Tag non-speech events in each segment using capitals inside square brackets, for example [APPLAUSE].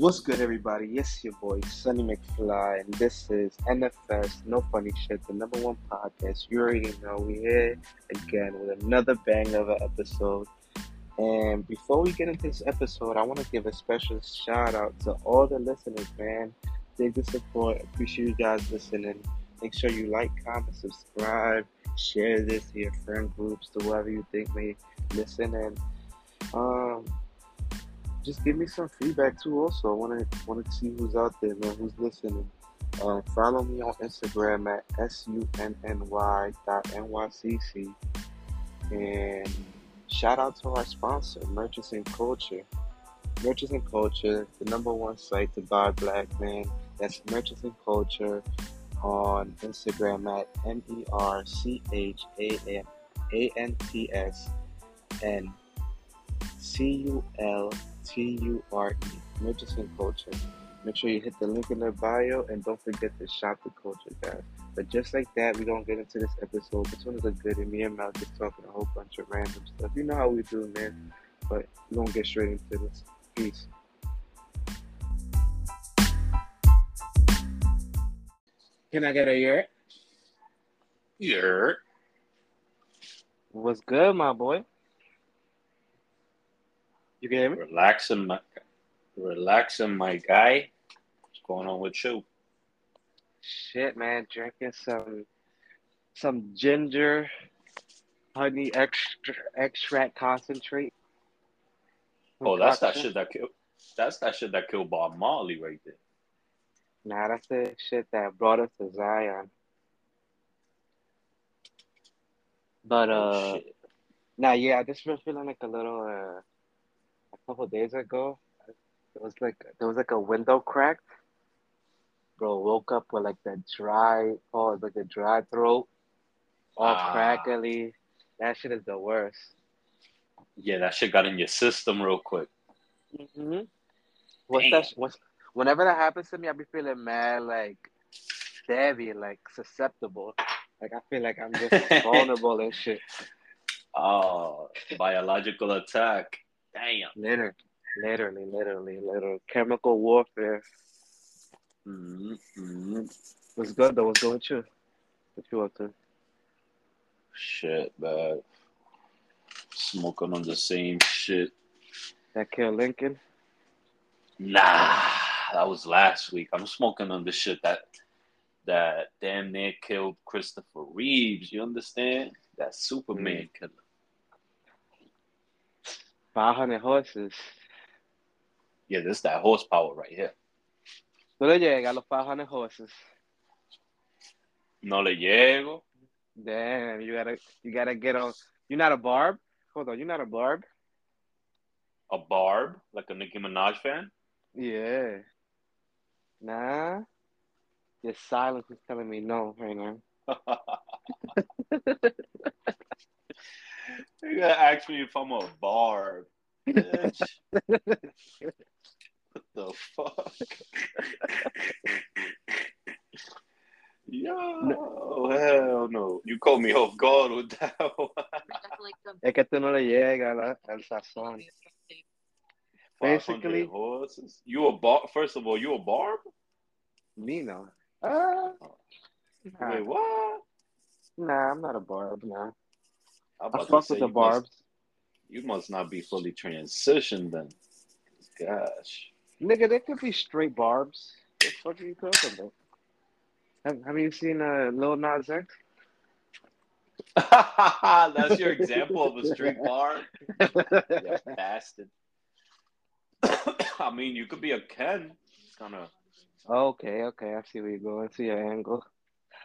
What's good, everybody? Yes, your boy Sunny McFly, and this is NFS No Funny Shit, the number one podcast. You already know we're here again with another bang of an episode. And before we get into this episode, I want to give a special shout out to all the listeners, man. Thank the support. Appreciate you guys listening. Make sure you like, comment, subscribe, share this to your friend groups, to whoever you think may listen, and um just give me some feedback too. Also, I want to want to see who's out there, man, who's listening. Uh, follow me on Instagram at sunny dot nycc, and shout out to our sponsor, Merchants and Culture. Merchants and Culture, the number one site to buy black men. That's Merchants and Culture on Instagram at M E R C H A M A N T S and C U L T U R E, Merchants and Culture. Make sure you hit the link in their bio and don't forget to shop the culture, guys. But just like that, we're gonna get into this episode. This one is a good and me and Mel just talking a whole bunch of random stuff. You know how we do, man. But we're gonna get straight into this. Peace. Can I get a year? Yeah. What's good, my boy? You can hear me? Relaxing, my, relaxing, my guy. What's going on with you? Shit, man, drinking some some ginger honey extra extract concentrate. Oh, that's that shit that killed. That's that shit that killed Bob Marley right there. Nah, that's the shit that brought us to Zion. But Oh uh, shit. nah, yeah, I just been feeling like a little uh, couple days ago. It was like there was like a window cracked. Bro, woke up with like that dry, oh, like a dry throat, all Ah. crackly. That shit is the worst. Yeah, that shit got in your system real quick. Mm-hmm. What's Damn. that? What's whenever that happens to me, I be feeling mad, like heavy, like susceptible. Like I feel like I'm just [LAUGHS] vulnerable and shit. Oh, biological attack. Damn. Literally, literally, literally, literally. Chemical warfare. Mm-hmm. What's good though? What's good with you? What you up to? Shit, man. Smoking on the same shit. That kill Lincoln? Nah, that was last week. I'm smoking on the shit that that damn near killed Christopher Reeves. You understand? That Superman killer. 500 horses. Yeah, this that horsepower right here. No le llega a los 500 horses. No le llego. Damn, you gotta, you gotta get on. You're not a barb? Hold on, you're not a barb? A barb, like a Nicki Minaj fan. Yeah. Nah. Your silence is telling me no right now. [LAUGHS] [LAUGHS] You gotta ask me if I'm a barb. Bitch. what the fuck? Yo, no. hell no. You caught me off guard with that [LAUGHS] one. Es que tú no le llega la, el sazón. Basically- 500 horses. You a bar? First of all, you a barb? Me no. Uh, nah, Wait, what? nah, I'm not a barb, nah. I fuck with the you must- barbs. You must not be fully transitioned then. Gosh. Nigga, they could be straight barbs. What the fuck are you talking about? Have, have you seen uh, Lil Nas X? [LAUGHS] That's your example of a street barb? [LAUGHS] You bastard. [COUGHS] I mean, you could be a Ken. Kind of. okay, okay, I see where you're going. See your angle.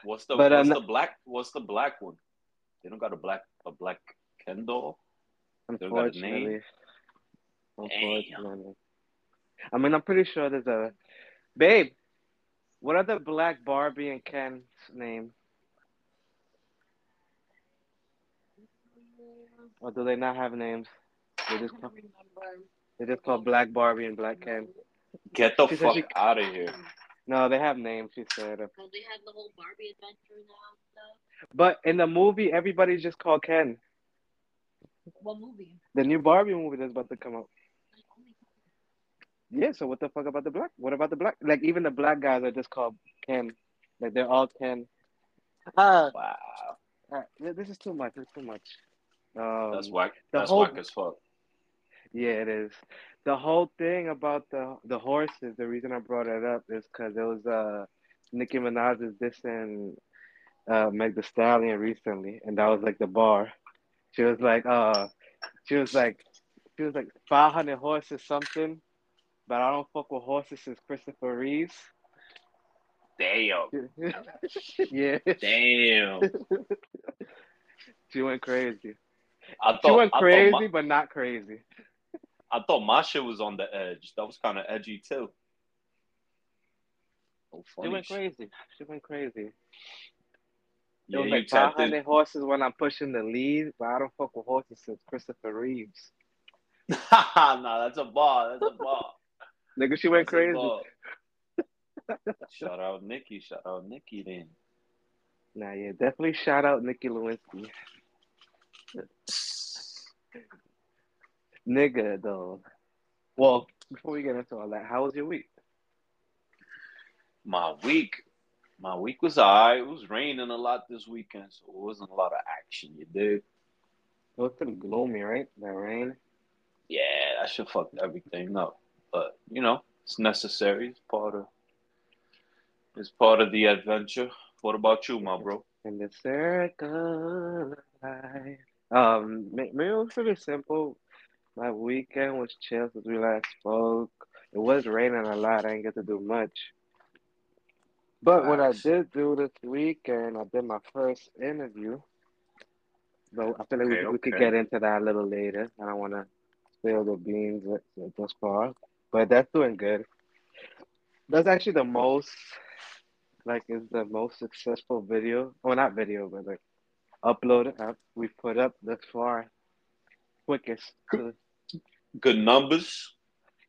What's the But, uh, what's no- the black what's the black one? They don't got a black a black Ken doll. Unfortunately. name? Unfortunately. I mean, I'm pretty sure there's a. Babe, what are the black Barbie and Ken's name? Or do they not have names? They just call, they just call Black Barbie and Black Ken. Get the She fuck she- out of here. No, they have names. She said. Because they have the whole Barbie adventure now and stuff. But in the movie, everybody's just called Ken. What movie? The new Barbie movie that's about to come out. Yeah. So what the fuck about the black? What about the black? Like even the black guys are just called Ken. Like they're all Ken. Ah, Wow, uh, this is too much. It's too much. Um, that's whack. That's whole- whack as fuck. Yeah, it is. The whole thing about the the horses. The reason I brought it up is because it was uh Nicki Minaj is dissing uh Meg Thee Stallion recently, and that was like the bar. She was like, uh, she was like, she was like five hundred horses something, but I don't fuck with horses since Christopher Reeves. Damn, [LAUGHS] yeah, damn. [LAUGHS] she went crazy. I thought, She went crazy, thought, my, but not crazy. I thought my shit was on the edge. That was kind of edgy too. Oh, She went shit. crazy. She went crazy. It Yeah, was like five tapped in. horses when I'm pushing the lead, but I don't fuck with horses since Christopher Reeves. [LAUGHS] nah, that's a ball. That's a ball. [LAUGHS] Nigga, she went That's crazy. Shout out Nicki. Shout out Nicki then. Nah, yeah, definitely shout out Nicki Lewinsky. [LAUGHS] Nigga, though. Well, before we get into all that, how was your week? My week, my week was alright. It was raining a lot this weekend, so it wasn't a lot of action. You did? It was pretty gloomy, right? That rain. Yeah, that should fuck everything up. But you know, it's necessary. It's part of. It's part of the adventure. What about you, my bro? In the circle of life. Um, ma- maybe it was pretty simple. My weekend was chill since we last spoke. It was raining a lot. I didn't get to do much. But what I did do this weekend, I did my first interview. But I feel like we, Okay, we could okay. get into that a little later. I don't want to spill the beans at, at this far. But that's doing good. That's actually the most, like, is the most successful video. Well, not video, but like uploaded app we put up thus far. Quickest. Good numbers.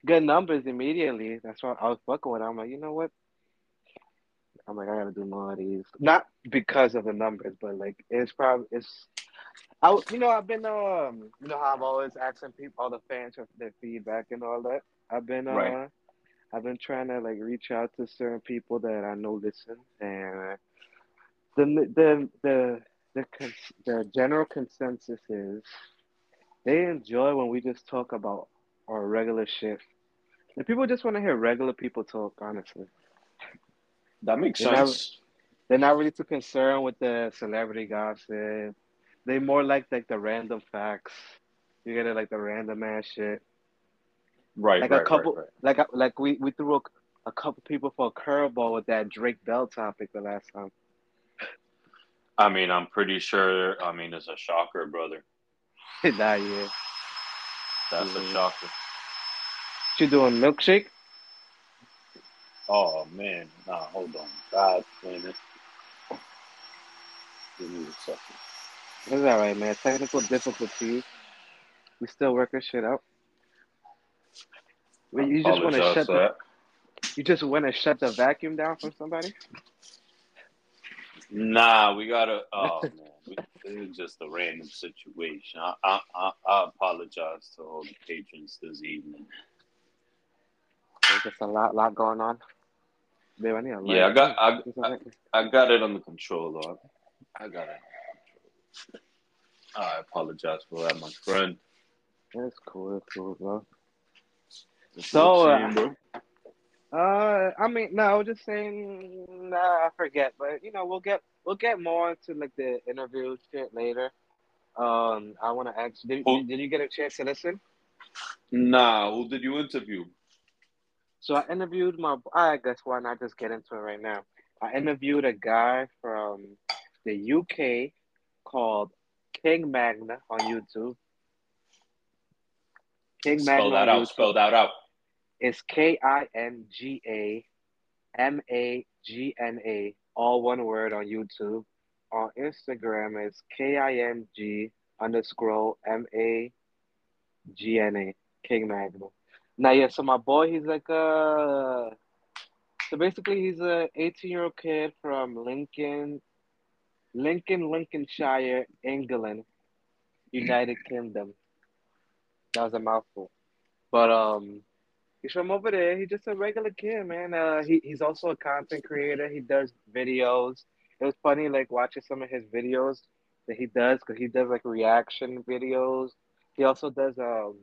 Good numbers immediately. That's why I was fucking with it. I'm like, you know what? I'm like, I gotta do more of these. Not because of the numbers, but like it's probably it's. I you know I've been um you know how I'm always asking people all the fans for their feedback and all that. I've been uh Right. I've been trying to like reach out to certain people that I know listen and the the the the cons- the general consensus is they enjoy when we just talk about our regular shit. The people just want to hear regular people talk, honestly. That makes They never- sense. They're not really too concerned with the celebrity gossip. They more like like the random facts. You get it, like the random ass shit. Right, Like right, a couple, right, right. like a- like we we threw a, a couple people for a curveball with that Drake Bell topic the last time. I mean, I'm pretty sure. I mean, it's a shocker, brother. [LAUGHS] nah, yeah. That's a Mhm. shocker. She doing milkshake? Oh man, nah, hold on. God damn it. Give me a second. It's all right, man. Technical difficulties. We still working shit out. Wait, you just want to shut the, you just want to shut the vacuum down from somebody? Nah, we gotta. [LAUGHS] Oh man, we, it was just a random situation. I, I, I, I apologize to all the patrons this evening. There's just a lot, lot going on. Babe, I need a light. Yeah, I got, I, There's a light. I got it under control, though. I got it. I apologize for that, my friend. That's cool. That's cool, bro. That's So, uh, I'm saying, bro. Uh, I mean, no, I was just saying. Nah, I forget, but you know, we'll get we'll get more into like the interview shit later. Um, I want to ask. Did, Who- did you get a chance to listen? Nah, who did you interview? So I interviewed my. I guess why not just get into it right now? I interviewed a guy from the UK called King Magna on YouTube. King Spell Magna that out. YouTube. Spell that out. It's K I N G A M A G N A, all one word on YouTube. On Instagram, it's K I N G underscore M A G N A, King Magna. Now, yeah, so my boy, he's like a. So basically, he's a 18 year old kid from Lincoln, Lincoln, Lincolnshire, England, United Kingdom. That was a mouthful. But um, He's from over there. He's just a regular kid, man. Uh, he he's also a content creator. He does videos. It was funny, like watching some of his videos that he does, because he does like reaction videos. He also does um,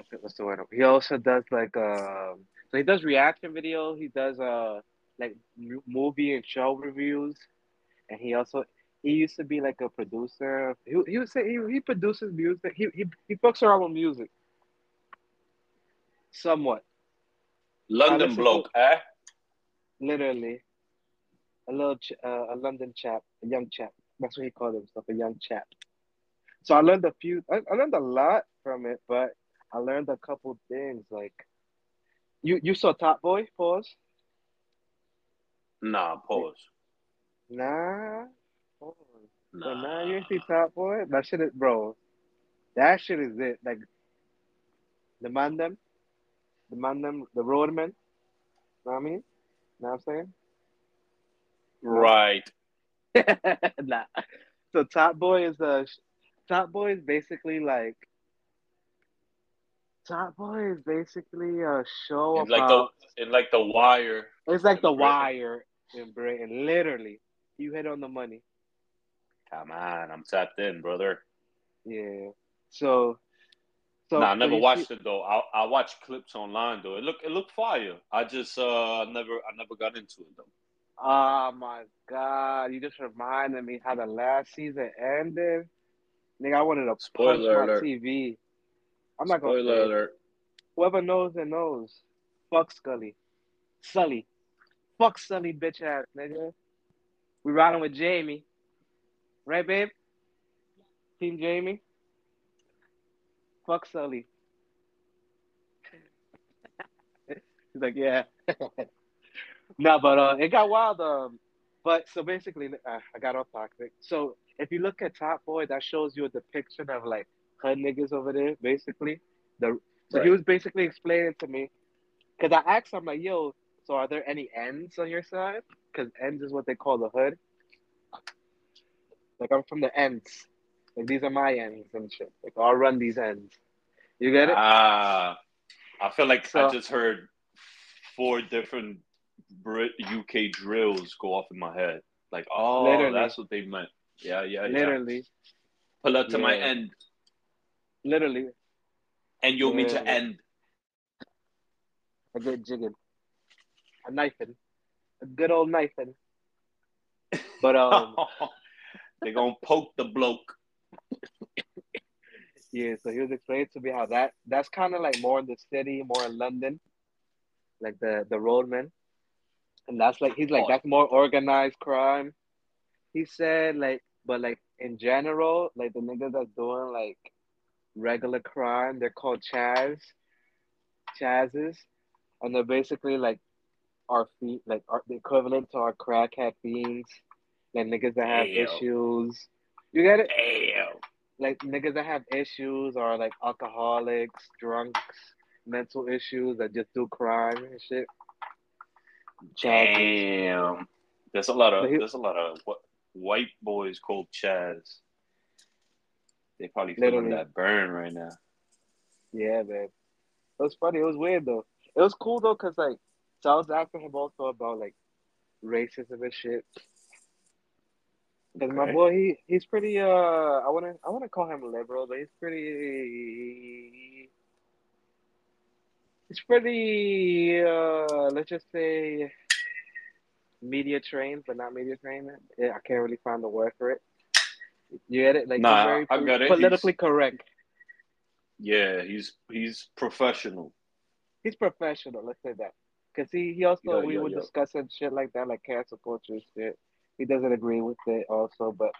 what's it, what's the word? He also does like um, so he does reaction video. He does uh like m- movie and show reviews, and he also he used to be like a producer. He he would say he, he produces music. He he he fucks around with music, somewhat, London bloke, eh? literally. A little ch- uh, a London chap, a young chap. That's what he called himself, a young chap. So I learned a few. I, I learned a lot from it, but I learned a couple things. Like you you saw Top Boy? Pause. Nah, pause. Nah. Pause. So Nah. now you ain't see Top Boy? That shit is, bro. That shit is it. Like the man them, the man them, the roadmen. Know what I mean? Know what I'm saying? Right. [LAUGHS] nah. So Top Boy is a Top Boy is basically like Top Boy is basically a show It's like about. the in like the wire. it's like The Britain. Wire in Britain. Literally, you hit on the money. Come on, I'm tapped in, brother. Yeah. So. So nah, I never watched see- it though. I I watched clips online though. It look it looked fire. I just uh never I never got into it though. Oh my god! You just reminded me how the last season ended. Nigga, I wanted to punch Spoiler my. TV. I'm not gonna Spoiler say alert. Whoever knows that knows. Fuck Scully. Sully. Fuck Sully, bitch ass nigga. We riding with Jamie. Right, babe? Team Jamie? Fuck Sully. [LAUGHS] He's like, yeah. [LAUGHS] no, but uh, it got wild. Um, but so basically, uh, I got off topic. So if you look at Top Boy, that shows you a depiction of like hood niggas over there, basically. The so he was basically explaining to me, because I asked him like, "Yo, so are there any ends on your side? Because ends is what they call the hood. Like I'm from the ends. Like these are my ends and shit. Like I'll run these ends. You get it? Ah, I feel like I just heard four different Brit UK drills go off in my head. Like, oh, Literally. that's what they meant. Yeah, yeah, yeah. literally, Pull up to my end, literally, and you'll meet your Yeah. end. a good jigging, a knifing, a good old knifing. But um, [LAUGHS] they're gonna poke the bloke. yeah. So he was explaining to me how that that's kind of like more in the city, more in London, like the the roadman, and that's like he's like Oh. that's more organized crime. He said like, but like in general, like the niggas that's doing like regular crime, they're called Chaz, Chazes, and they're basically like our feet, like our, the equivalent to our crackhead fiends, like niggas that have Damn. issues. You get it? Damn. Like niggas that have issues or like alcoholics, drunks, mental issues that just do crime and shit. Chazes. Damn. There's a lot of he- there's a lot of what white boys called Chaz. They probably feeling that burn right now. Yeah, man. It was funny. It was weird though. It was cool though, cause like, so I was asking him also about like racism and shit. Cause my boy, he he's pretty. Uh, I wanna I wanna call him liberal, but he's pretty. He's pretty. Uh, let's just say media trained, but not media trained. I can't really find the word for it. You get it? Like Nah, very I got it. politically correct. Yeah, he's he's professional. he's professional. Let's say that, because he he also Yeah, we yeah, were yeah. discussing shit like that, like cancel culture shit. He doesn't agree with it also, but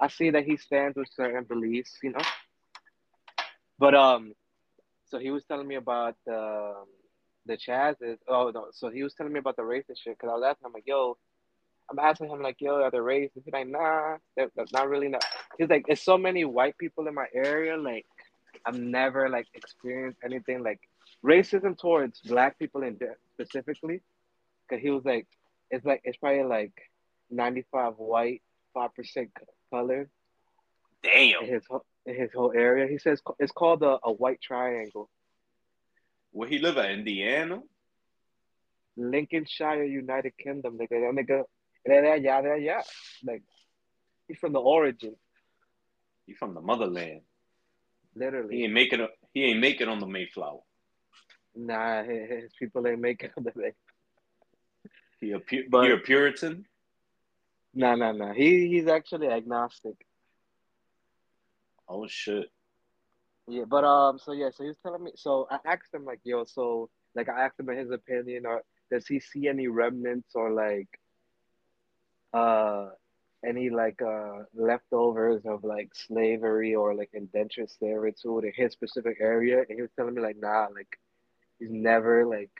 I see that he stands with certain beliefs, you know. But um, so he was telling me about the the Chazes. Oh no, so he was telling me about the racist shit because I was asking him like, yo. I'm asking him like, yo, are they racist? He's like, nah, they're not really. Not. He's like, it's so many white people in my area. Like, I've never like experienced anything like racism towards black people in de- specifically. Cause he was like, it's like it's probably like ninety five white, five percent colored in Damn. his whole in his whole area. He says it's called a, a white triangle. Where he live at? Indiana? Lincolnshire, United Kingdom, nigga. That nigga, de allá, de allá. Like, he's from the origin, He from the motherland. Literally. He ain't making it. He ain't making on the Mayflower. Nah, [LAUGHS] his, people ain't making on the way. He a pu- But- he a Puritan. Nah, nah, nah. He he's actually agnostic. Oh shit. Yeah, but um, so yeah, so he was telling me. So I asked him like, yo, so like I asked him his opinion, or does he see any remnants or like, uh, any like uh leftovers of like slavery or like indentured servitude in his specific area? And he was telling me like, nah, like he's never like.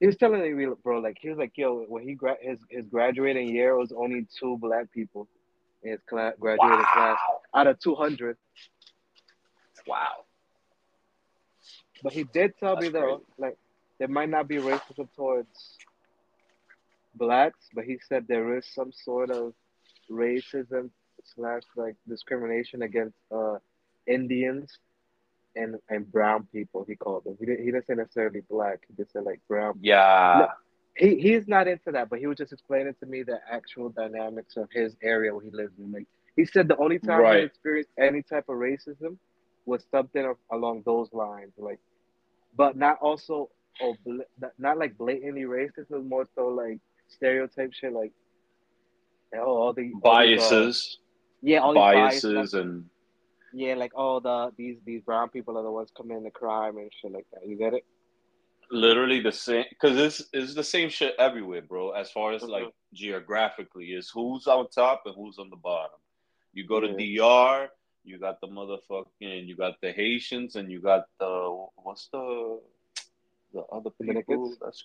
He was telling me, bro, like he was like, yo, when he gra- his his graduating year was only two black people in his class graduating class out of two hundred. Wow. But he did tell me That's though, crazy. like there might not be racism towards blacks, but he said there is some sort of racism slash like discrimination against uh Indians and and brown people. He called them. He didn't. He didn't say necessarily black. He just said like brown. Yeah. He he's not into that, but he was just explaining to me the actual dynamics of his area where he lives in. Like he said, the only time Right. he experienced any type of racism was something of, along those lines, like, but not also oh, not- like blatantly racist. Was more so like stereotype shit, like oh all the all these, uh, Biases. yeah, all these biases, biases and yeah, like oh the these these brown people are the ones committing the crime and shit like that. You get it? literally the same because it's it's the same shit everywhere, bro. As far as like geographically, is who's on top and who's on the bottom. You go to Yeah. DR, you got the motherfucking, you got the Haitians, and you got the what's the the other people? That's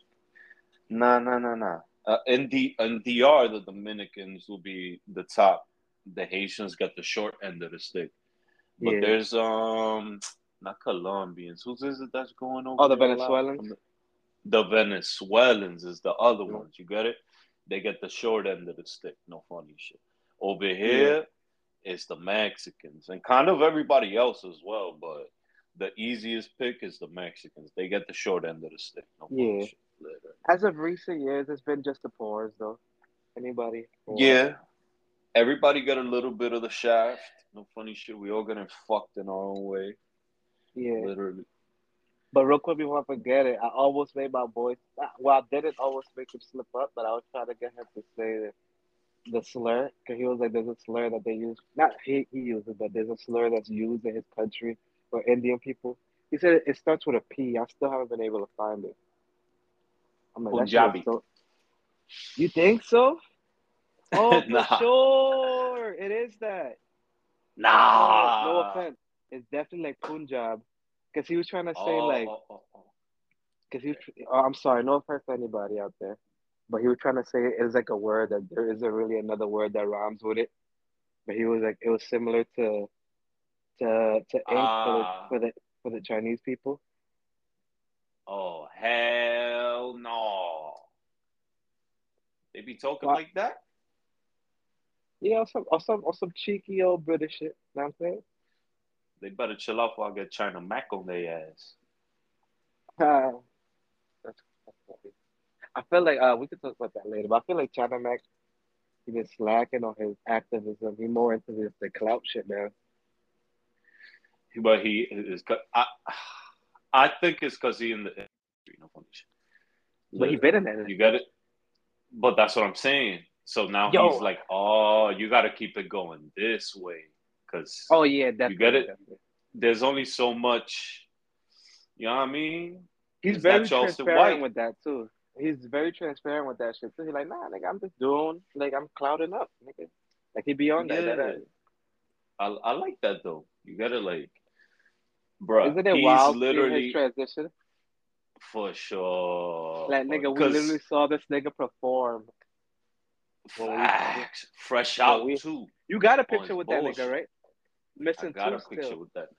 nah, nah, nah, nah. Uh, in the in DR, the Dominicans will be the top. The Haitians got the short end of the stick. But Yeah. there's um not Colombians. Who's is it that's going over? Oh, the there a lot? Venezuelans? The Venezuelans is the other Yeah. ones. You get it? They get the short end of the stick. No funny shit. Over here, it's the Mexicans and kind of everybody else as well. But the easiest pick is the Mexicans. They get the short end of the stick. No funny Yeah. Literally. As of recent years, it's been just the poors though. Anybody? Poor? Yeah. Everybody got a little bit of the shaft. No funny shit. We all getting fucked in our own way. Yeah. Literally. But real quick before I forget it, I almost made my boy. Well, I didn't almost make him slip up, but I was trying to get him to say the, the slur because he was like, "There's a slur that they use. Not he he uses, but there's a slur that's used in his country for Indian people." He said it starts with a P. I still haven't been able to find it. I'm like, Punjabi. so. You think so? [LAUGHS] Oh, for sure, it is that. Nah. No offense, it's definitely like Punjab, because he was trying to say Oh, like. oh, oh, oh. oh. Because he, was, oh, I'm sorry, no offense to anybody out there, but he was trying to say it is like a word that there isn't really another word that rhymes with it. But he was like, it was similar to, to, to ink for the ah. for the for the Chinese people. Oh hell no! They be talking What? like that? Yeah, or some or some or some cheeky old British shit. You know what I'm saying? They better chill out while I get China Mac on their ass. Ah, that's, [LAUGHS] that's funny. I feel like uh we could talk about that later, but I feel like China Mac he been slacking on his activism. He more into this the clout shit now. But he is. I, I think it's because he in the industry. No funny shit. But he been in that. You get it? But that's what I'm saying. So now Yo. he's like, oh, you got to keep it going this way. Because Oh yeah, definitely. You get it? definitely. there's only so much, you know what I mean? He's Is very transparent White? with that too. He's very transparent with that shit too. He's like, nah, nigga, I'm just doing like I'm clouding up, nigga. Like he be on that. that, that. I, I like that though. You gotta like, bro. Isn't it wild literally his transition? for sure. Like nigga, we literally saw this nigga perform. when we- fresh out we- too. You got a picture with that nigga, right? I Missing got two a picture still. with that.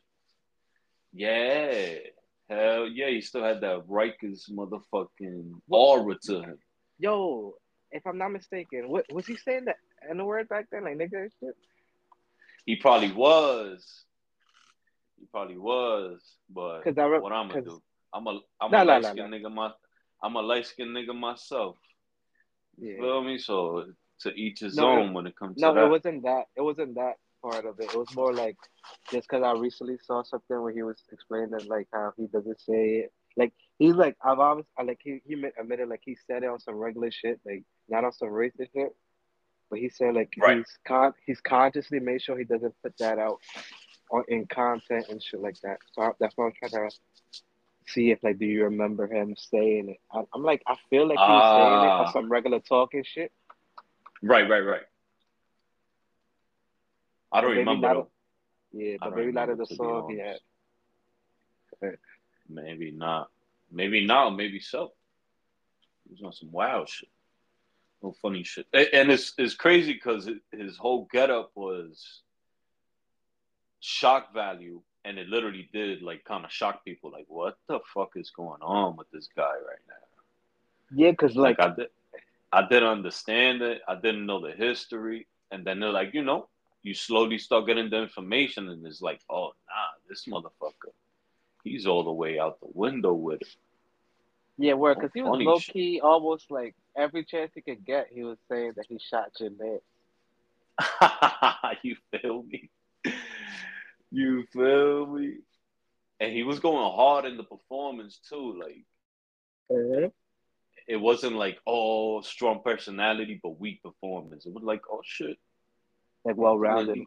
Yeah, hell yeah. He still had that Rikers motherfucking aura to him. Yo, if I'm not mistaken, what was he saying that N word back then? Like nigga shit? He probably was. He probably was, but 'Cause I re- what I'm gonna do? I'm a I'm Nah, a light nah, skinned nah. nigga my I'm a light skinned nigga myself. You Yeah. feel me? So to each his No, own when it comes No, to that. it wasn't that. It wasn't that part of it. It was more like just because I recently saw something where he was explaining that, like how he doesn't say it. Like he's like I've always I like he he admitted like he said it on some regular shit, like not on some racist shit. But he said like Right. he's con he's consciously made sure he doesn't put that out on in content and shit like that. So I, that's why I'm trying to see if like do you remember him saying it? I, I'm like I feel like he was saying it Ah. on some regular talking shit. Right, right, right. I don't But remember though. Yeah, but maybe not remember, the song he had. Maybe not. Maybe not. Maybe so. He was on some wild shit. No funny shit. And it's it's crazy because his whole getup was shock value, and it literally did like kind of shock people. Like, what the fuck is going on with this guy right now? Yeah, cause like, Like, I did, I didn't understand it. I didn't know the history, and then they're like, you know, you slowly start getting the information, and it's like, oh nah, this motherfucker, he's all the way out the window with it. Yeah, where cause he was low key, almost like every chance he could get, he was saying that he shot Jeanette. [LAUGHS] you feel me? You feel me? And he was going hard in the performance too. Like mm-hmm. it wasn't like oh strong personality but weak performance. It was like oh shit, Like well rounded.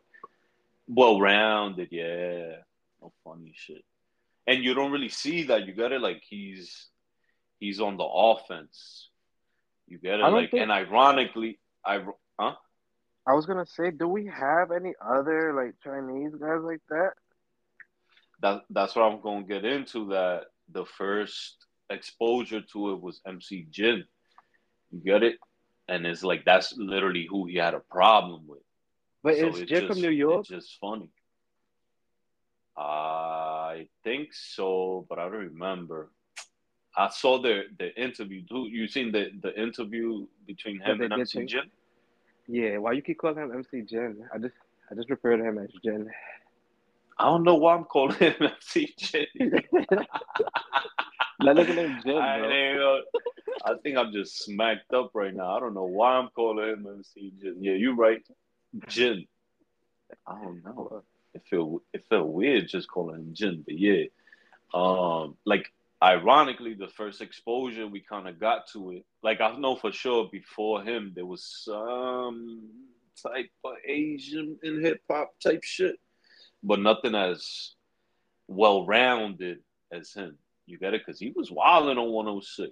well rounded. Yeah, no funny shit. And you don't really see that. You got it like he's he's on the offense. You get it like, think- and ironically, I huh? I was gonna say, do we have any other like Chinese guys like that? that that's what I'm gonna get into. That the first exposure to it was MC Jin. You get it? And it's like that's literally who he had a problem with. But So is Jin from New York? It's just funny. I think so, but I don't remember. I saw the the interview. You you seen the the interview between him and MC take- Jin? Yeah. Why you keep calling him MC Jin? I just I just refer to him as Jin. I don't know why I'm calling him [LAUGHS] MC Jin. That nigga named Jin, I, bro. I think I'm just smacked up right now. I don't know why I'm calling him MC Jin. Yeah, you right, Jin. I don't know. It feel it felt weird just calling him Jin, but yeah. Um, like ironically, the first exposure we kind of got to it. Like I know for sure before him there was some type of Asian in hip hop type shit, but nothing as well rounded as him. You get it? Because he was wilding on 106.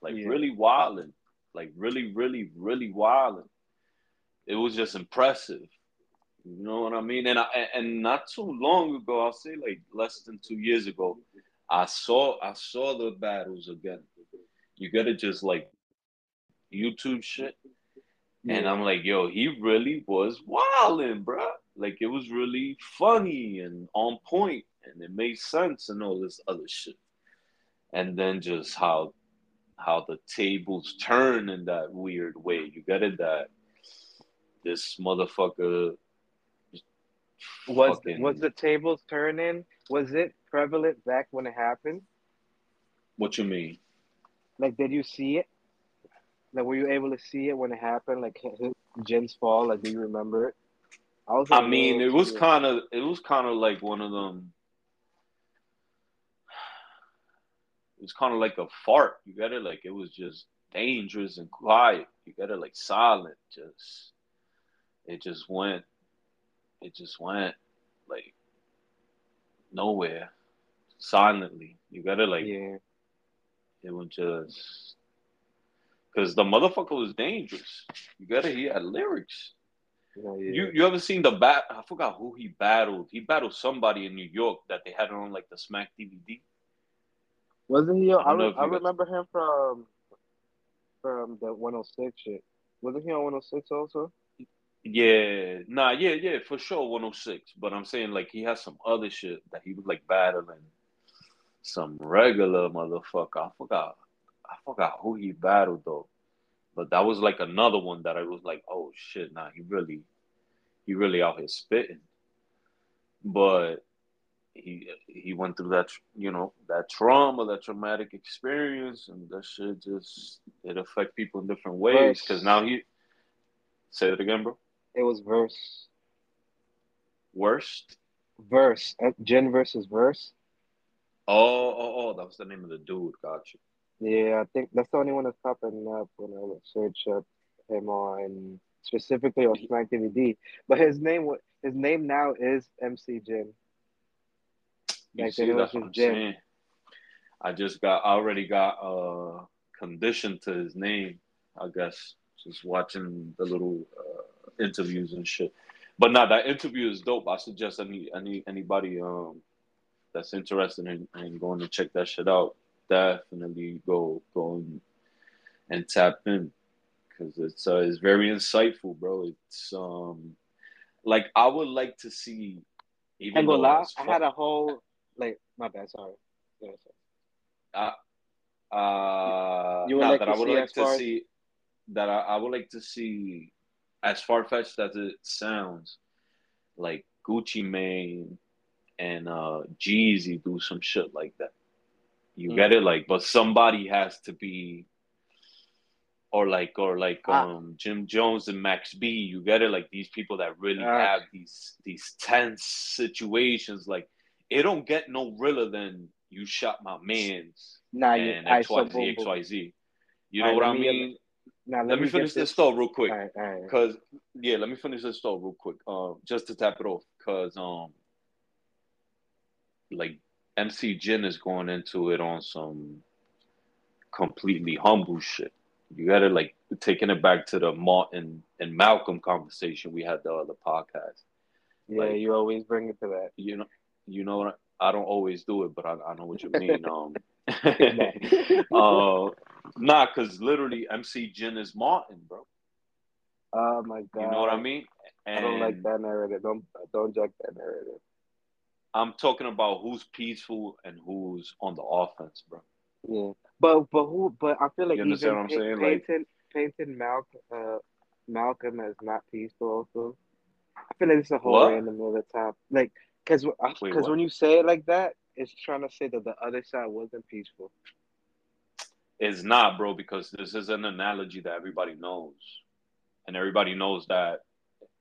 Like Yeah. really wilding. Like really, really, really wilding. It was just impressive. You know what I mean? And I, and not too long ago, I'll say like less than two years ago, I saw I saw the battles again. You gotta just like YouTube shit. And I'm like, yo, he really was wilding, bro. Like it was really funny and on point, and it made sense and all this other shit. And then just how how the tables turn in that weird way. You get it that this motherfucker Was was the tables turning? Was it prevalent back when it happened? what you mean? Like, did you see it? Like, were you able to see it when it happened? Like, Jin's fall. Like, do you remember it? I was. I mean, it was kind of it was kind of like one of them. It was kind of like a fart. You got it, like it was just dangerous and quiet. You got it, like silent. Just it just went. It just went like nowhere, silently. You gotta like yeah. it was just because the motherfucker was dangerous. You gotta hear lyrics. You know, yeah. You you ever seen the bat? I forgot who he battled. He battled somebody in New York that they had on like the Smack DVD. Wasn't he? I, I re- I you got- remember him from from the 106 shit. Wasn't he on 106 also? Yeah, nah, yeah, yeah, for sure, 106. But I'm saying like he has some other shit that he was like battling some regular motherfucker. I forgot, I forgot who he battled though. But that was like another one that I was like, oh shit, nah, he really, he really out here spitting. But he he went through that you know that trauma, that traumatic experience, and that shit just it affect people in different ways. Because now he say it again, bro. It was verse. Worst. Verse. Uh, Jin versus verse. Oh, oh, oh, that was the name of the dude. Gotcha. Yeah, I think that's the only one that's popping up when I search up him on specifically on Smack DVD. But his name, his name now is MC Jin. You see, that's what I'm saying. I just got, I already got uh conditioned to his name. I guess just watching the little uh, interviews and shit. But now that interview is dope. I suggest any any anybody um that's interested in, in going to check that shit out, definitely go go and, and tap in because it's uh, it's very insightful, bro. It's um like I would like to see. Even though lie, I had a whole like my bad. Sorry. Uh, uh, you would like that I would like to see that I, I would like to see as far fetched as it sounds, like Gucci Mane and uh Jeezy do some shit like that. You mm. get it? Like, but somebody has to be or like or like ah. um Jim Jones and Max B, you get it? Like these people that really uh, have these these tense situations, like it don't get no realer than you shot my man's nah, and XYZ, XYZ. You know what I mean? Now, let, let me, me finish this thought real quick. Because, yeah, let me finish this thought real quick. Uh, just to tap it off. Because, um, like, MC Jin is going into it on some completely humble shit. You gotta like taking it back to the Martin and Malcolm conversation we had the other podcast. Yeah, like, you always bring it to that. You know, you know, I don't always do it, but I, I know what you mean. um, [LAUGHS] [LAUGHS] uh, nah, because literally MC Jin is Martin, bro. Oh my god! You know what I mean? And I don't like that narrative. Don't don't jack that narrative. I'm talking about who's peaceful and who's on the offense, bro. Yeah, but but who? But I feel like you understand what I'm saying? Peyton, like, Malcolm, uh, Malcolm is not peaceful. Also, I feel like it's a whole what? random over the top. Like because because when you say it like that, it's trying to say that the other side wasn't peaceful. It's not, bro, because this is an analogy that everybody knows, and everybody knows that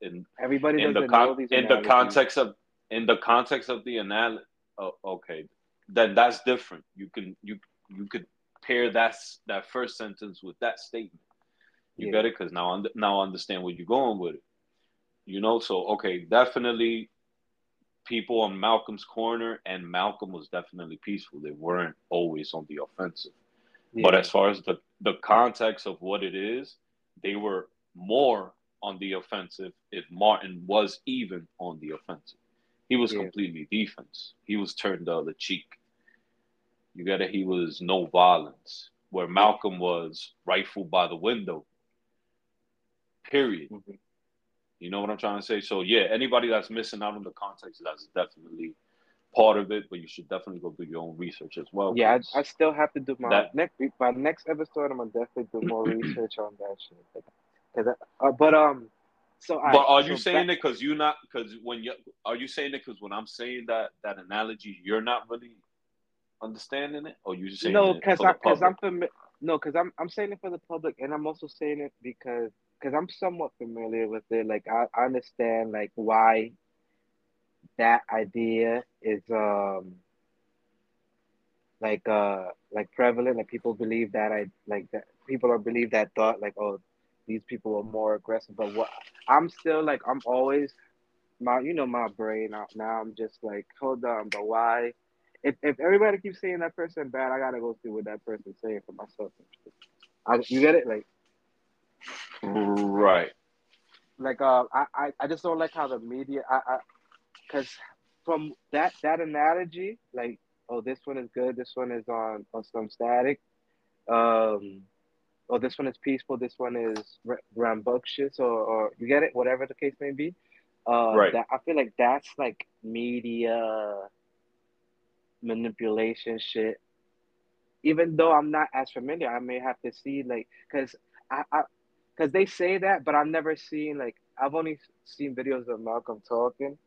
in everybody in the con- in the context of in the context of the analogy. Oh, okay, then that's different. You can you you could pair that that first sentence with that statement. You yeah. get it? Because now now I understand where you're going with it. You know, so okay, definitely people on Malcolm's corner, and Malcolm was definitely peaceful. They weren't always on the offensive. Yeah. But as far as the, the context of what it is, they were more on the offensive if Martin was even on the offensive. He was yeah. completely defense. He was turned the other cheek. You get it? He was no violence. Where Malcolm was rifle by the window. Period. Mm-hmm. You know what I'm trying to say? So yeah, anybody that's missing out on the context, that's definitely part of it. But you should definitely go do your own research as well. Yeah, I, I, still have to do my that, next my next episode. I'm gonna definitely do more [CLEARS THROAT] research on that shit. Cause uh, but um, so but I, are you so saying that, it because you're not because when you are you saying it because when I'm saying that that analogy, you're not really understanding it, or you just saying no? Because because I'm no, because I'm I'm saying it for the public, and I'm also saying it because because I'm somewhat familiar with it. Like I, I understand like why that idea is um like uh like prevalent like people believe that I like that people are believe that thought like oh these people are more aggressive but what I'm still like I'm always my you know my brain now, now I'm just like hold on but why? If, if everybody keeps saying that person bad I gotta go see what that person's saying for myself. I, you get it? Like Right. Like uh, I, I, I just don't like how the media, I, I, because from that that analogy, like oh this one is good, this one is on on some static, um, oh this one is peaceful, this one is rambunctious, or or you get it, whatever the case may be. Uh, right. That, I feel like that's like media manipulation shit. Even though I'm not as familiar, I may have to see like because I, I because they say that, but I've never seen like I've only seen videos of Malcolm talking,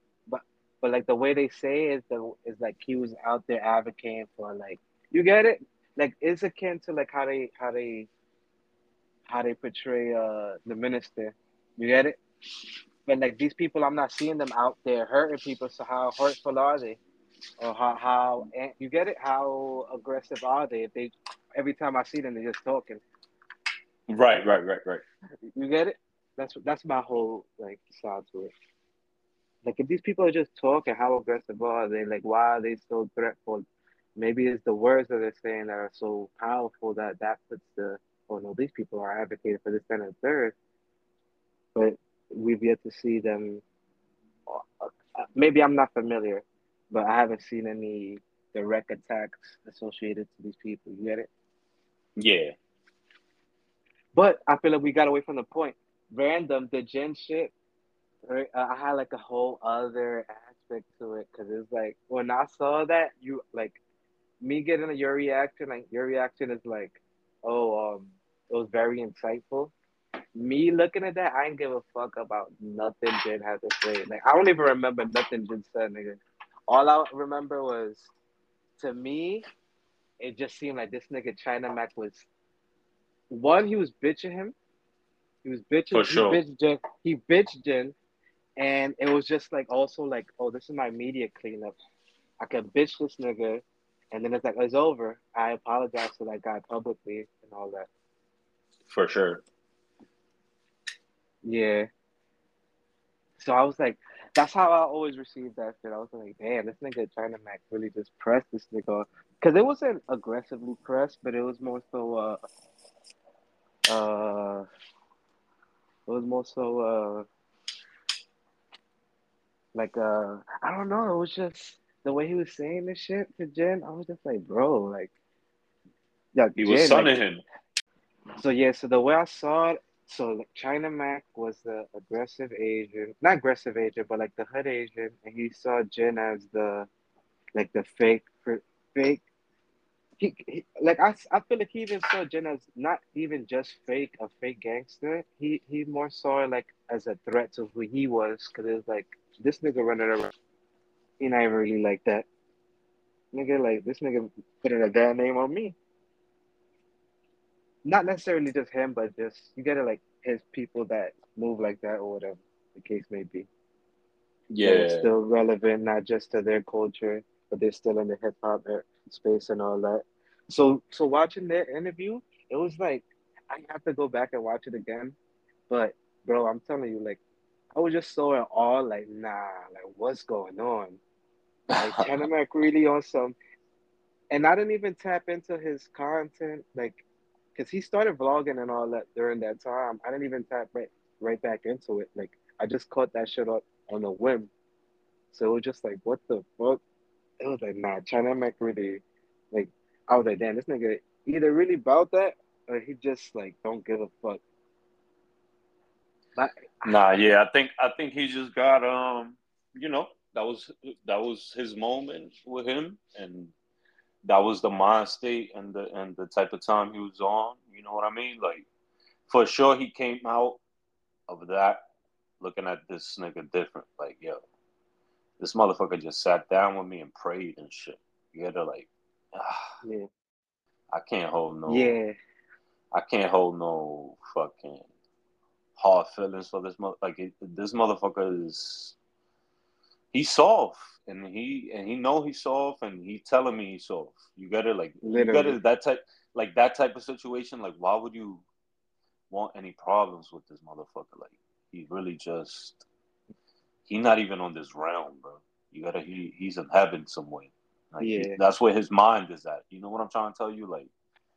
but like the way they say it is the is like he was out there advocating for like you get it? Like it's akin to like how they how they how they portray uh the minister. You get it? But like these people I'm not seeing them out there hurting people so how hurtful are they? Or how how you get it? How aggressive are they if they every time I see them they're just talking. Right, right, right, right. you get it? That's that's my whole like side to it like if these people are just talking, how aggressive are they? Like why are they so threatful? Maybe it's the words that they're saying that are so powerful that that puts the oh no, these people are advocating for this and third. But we've yet to see them. Uh, maybe I'm not familiar, but I haven't seen any direct attacks associated to these people. You get it? Yeah. But I feel like we got away from the point. Random, the Jin shit uh, I had like a whole other aspect to it because it's like when I saw that you like me getting your reaction, like your reaction is like, oh, um, it was very insightful. Me looking at that, I didn't give a fuck about nothing Jin had to say. Like I don't even remember nothing Jin said, nigga. All I remember was, to me, it just seemed like this nigga China Mac was one. He was bitching him. He was bitching. For sure. He bitched Jin. He bitched Jin and it was just like also like, oh, this is my media cleanup. I could bitch this nigga, and then it's like it's over. I apologize to that guy publicly and all that. For sure. Yeah. So I was like, that's how I always received that shit. I was like, damn, this nigga China Mac really just pressed this nigga, because it wasn't aggressively pressed, but it was more so uh uh it was more so uh like uh I don't know, it was just the way he was saying this shit to Jin, I was just like, bro, like yeah, He was Jin, sunning like, him. so yeah, so the way I saw it, so like China Mac was the aggressive Asian, not aggressive Asian, but like the hood Asian, and he saw Jin as the like the fake fake. He, he like I, I feel like he even saw Jin as not even just fake a fake gangster. He he more saw it like as a threat to who he was, because it was like this nigga running around. He not even really like that. Nigga, like this nigga putting a bad name on me. Not necessarily just him, but just you gotta like his people that move like that or whatever the case may be. Yeah. It's still relevant, not just to their culture, but they're still in the hip hop space and all that. So, so watching their interview, it was like I have to go back and watch it again. But bro, I'm telling you, like I was just so in awe, like, nah, like what's going on? Like [LAUGHS] Mac really on some and I didn't even tap into his content, like because he started vlogging and all that during that time. I didn't even tap right right back into it. Like I just caught that shit up on a whim. So it was just like, what the fuck? It was like, nah, China Mac really like I was like, damn, this nigga either really about that or he just like don't give a fuck. Nah, yeah, I think I think he just got um, you know, that was that was his moment with him, and that was the mind state and the and the type of time he was on. You know what I mean? Like, for sure, he came out of that looking at this nigga different. Like, yo, this motherfucker just sat down with me and prayed and shit. You gotta like, ah, [SIGHS] yeah, I can't hold no, yeah, I can't hold no fucking hard feelings for this mother. Like it, this motherfucker is he's soft, and he and he know he's soft, and he telling me he's soft. You gotta like you gotta that type like that type of situation. Like why would you want any problems with this motherfucker? Like he really just he not even on this realm, bro. You gotta he he's in heaven somewhere. Like he- Yeah. that's where his mind is at. You know what I'm trying to tell you? Like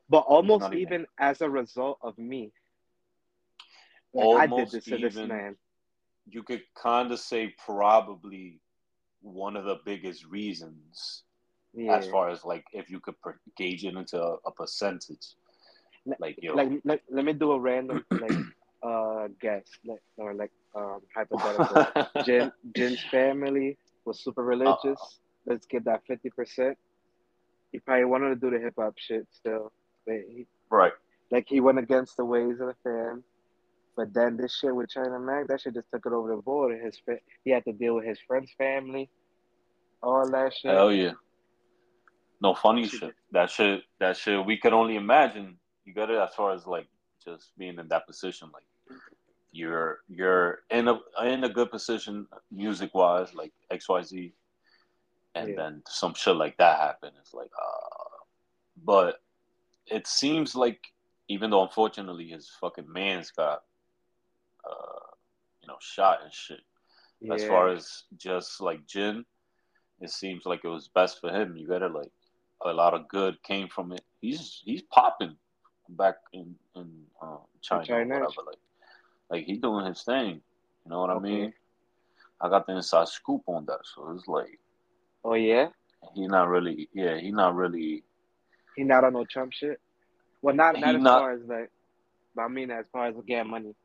but almost even- even as a result of me. Like, I did Almost this to this even- man. you could kind of say probably one of the biggest reasons Yeah. as far as like if you could gauge it into a, a percentage Like- like yo like let, let me do a random like [CLEARS THROAT] uh guess like or like um hypothetical [LAUGHS] Jin Jin's family was super religious Uh-uh. let's get that 50% he probably wanted to do the hip-hop shit still but he, right like he went against the ways of the fam but then this shit with China Mac that shit just took it over the board and his he had to deal with his friend's family all that shit. Hell yeah. No funny Shit. shit. That shit. That shit. We could only imagine. You got it as far as like just being in that position. Like you're you're in a in a good position music wise, like X Y Z, and Yeah. then some shit like that happen. It's like, uh, but it seems like even though unfortunately his fucking man's got, uh, you know, shot and shit. As far as just like Jin, it seems like it was best for him. You gotta like a lot of good came from it. He's he's popping back in in uh, China, or China. whatever. Like like he doing his thing. You know what I mean? I got the inside scoop on that, so it's like Oh yeah, he not really. Yeah, he not really. he not on no Trump shit. Well, not not as not- far as like, but I mean as far as getting money.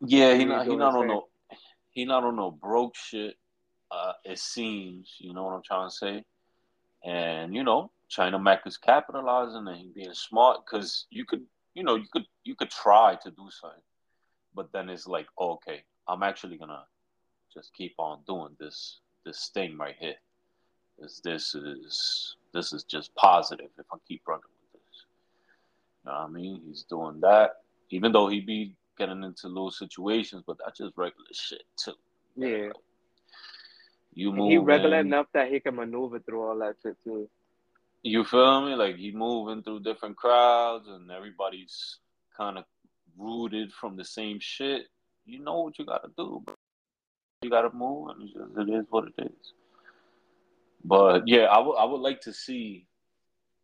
Yeah, he He not. He not on thing. no. He not on no broke shit. Uh, it seems. You know what I'm trying to say? And you know, China Mac is capitalizing and he being smart because you could, you know, you could, you could try to do something, but then it's like, oh, okay, I'm actually gonna just keep on doing this, this thing right here. This, this is, this is just positive if I keep running with this. You know what I mean? He's doing that, even though he be getting into little situations, but that's just regular shit too. Yeah, You move. he regular enough that he can maneuver through all that shit too. You feel me? Like he moving through different crowds and everybody's kind of rooted from the same shit. You know what you gotta do, bro. You gotta move, and it's just, it is what it is. But yeah, I would I would like to see,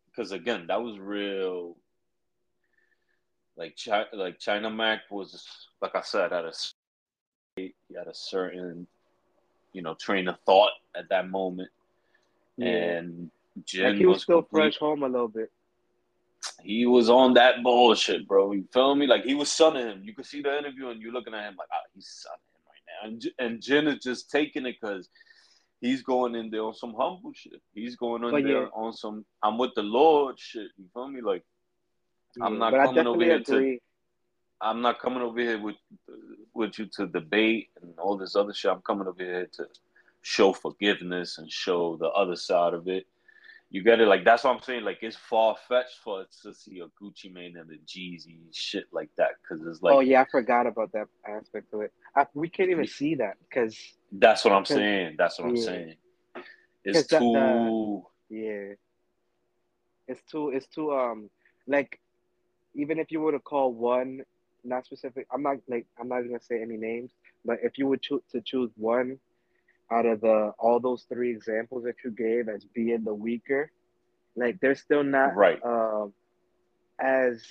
because again, that was real. Like China, like China Mac was like I said at a had a certain, you know, train of thought at that moment, Yeah, and Jin like he was still complete- fresh home a little bit. He was on that bullshit, bro. You feel me? Like he was sunning him. You could see the interview, and you're looking at him like, ah, he's sunning him right now. And, and Jin is just taking it because he's going in there on some humble shit. He's going in But there yeah. on some I'm with the Lord shit. You feel me? Like I'm not coming over here to- I'm not coming over here with with you to debate and all this other shit. I'm coming over here to show forgiveness and show the other side of it. You get it? Like that's what I'm saying. Like it's far fetched for us to see a Gucci Mane and a Jeezy shit like that because it's like oh yeah, I forgot about that aspect of it. I, we can't even see that because that's what I'm saying. That's what I'm yeah. saying. It's that- too. yeah, it's too it's too um like even if you were to call one not specific, I'm not like I'm not even gonna say any names, but if you were cho- to choose one out of the all those three examples that you gave as being the weaker, like they're still not Right. um as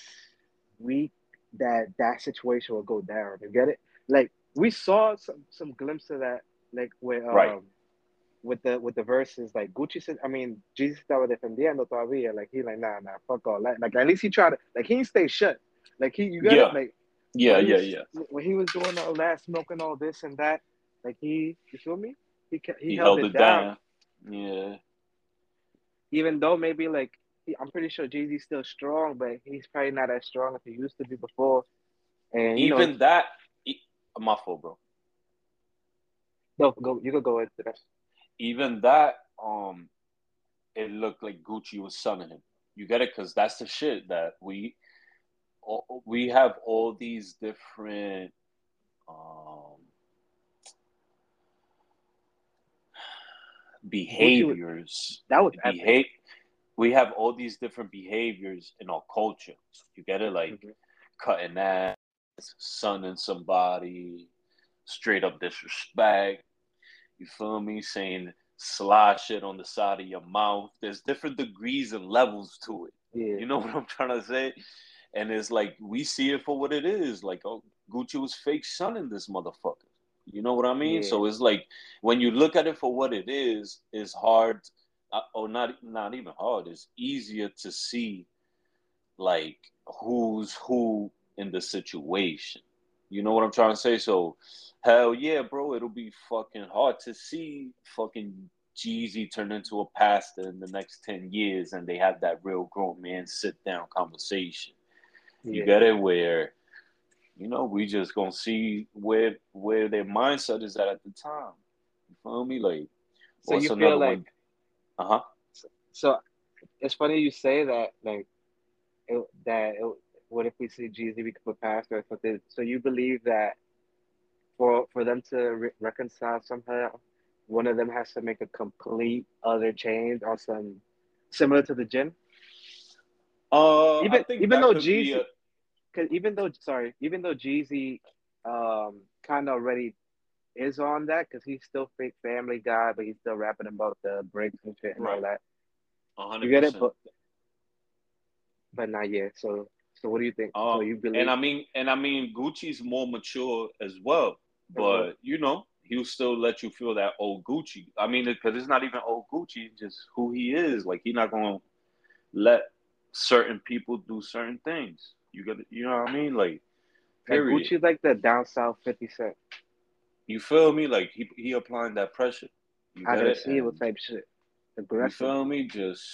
weak that that situation will go down. You get it? Like we saw some some glimpse of that, like with um Right. with the with the verses. Like Gucci said, I mean, Jesus estaba defendiendo todavía. Like he like nah nah fuck all that. Like at least he tried to like he didn't stay shut. Like he you get Yeah. it? Like Yeah, yeah, was- yeah. When he was doing all that, smoking all this and that, like he you feel me? He he, He, held, held, it down. Yeah. even though maybe like I'm pretty sure Jay Z's still strong, but he's probably not as strong as he used to be before. And you Even know, that. My fault, bro. no, go you could go into that. even that, um, it looked like Gucci was sunning him. You get it? Because that's the shit that we all- we have all these different um, behaviors. That was epic. Behave. We have all these different behaviors in our culture. You get it? Like Mhm. cutting ass, sunning somebody, straight up disrespect. You feel me? Saying sly shit on the side of your mouth. There's different degrees and levels to it. yeah, You know [LAUGHS] what I'm trying to say? And it's like we see it for what it is. Like, oh, Gucci was fake sunning this motherfucker. You know what I mean? Yeah. So it's like when you look at it for what it is, it's hard, uh, or not not even hard. It's easier to see like who's who in the situation. You know what I'm trying to say? So hell yeah, bro, it'll be fucking hard to see fucking Jeezy turn into a pastor in the next 10 years and they have that real grown man sit down conversation. You yeah. get it where you know, we just gonna see where where their mindset is at at the time. You feel me? Like So What's you feel like? Uh huh. so it's funny you say that like it, that it, what if we see Jeezy become a pastor or something? So you believe that for for them to re- reconcile somehow, one of them has to make a complete other change or some similar to the gym. Uh, Even even though Jeezy, a- cause even though sorry, even though Jeezy, um, kind of already is on that because he's still fake Family Guy, but he's still rapping about the breaks and shit and all Right. that. a You get it, but but not yet. So so what do you think? Um, so you believe? and I mean, and I mean, Gucci's more mature as well, but Mhm. you know, he'll still let you feel that old Gucci. I mean, because it's not even old Gucci, it's just who he is. Like he's not gonna let certain people do certain things. You got, you know what I mean? Like, like period. Gucci's like the down south Fifty Cent. You feel me? Like he he applying that pressure. You I don't see what type shit. You feel me? Just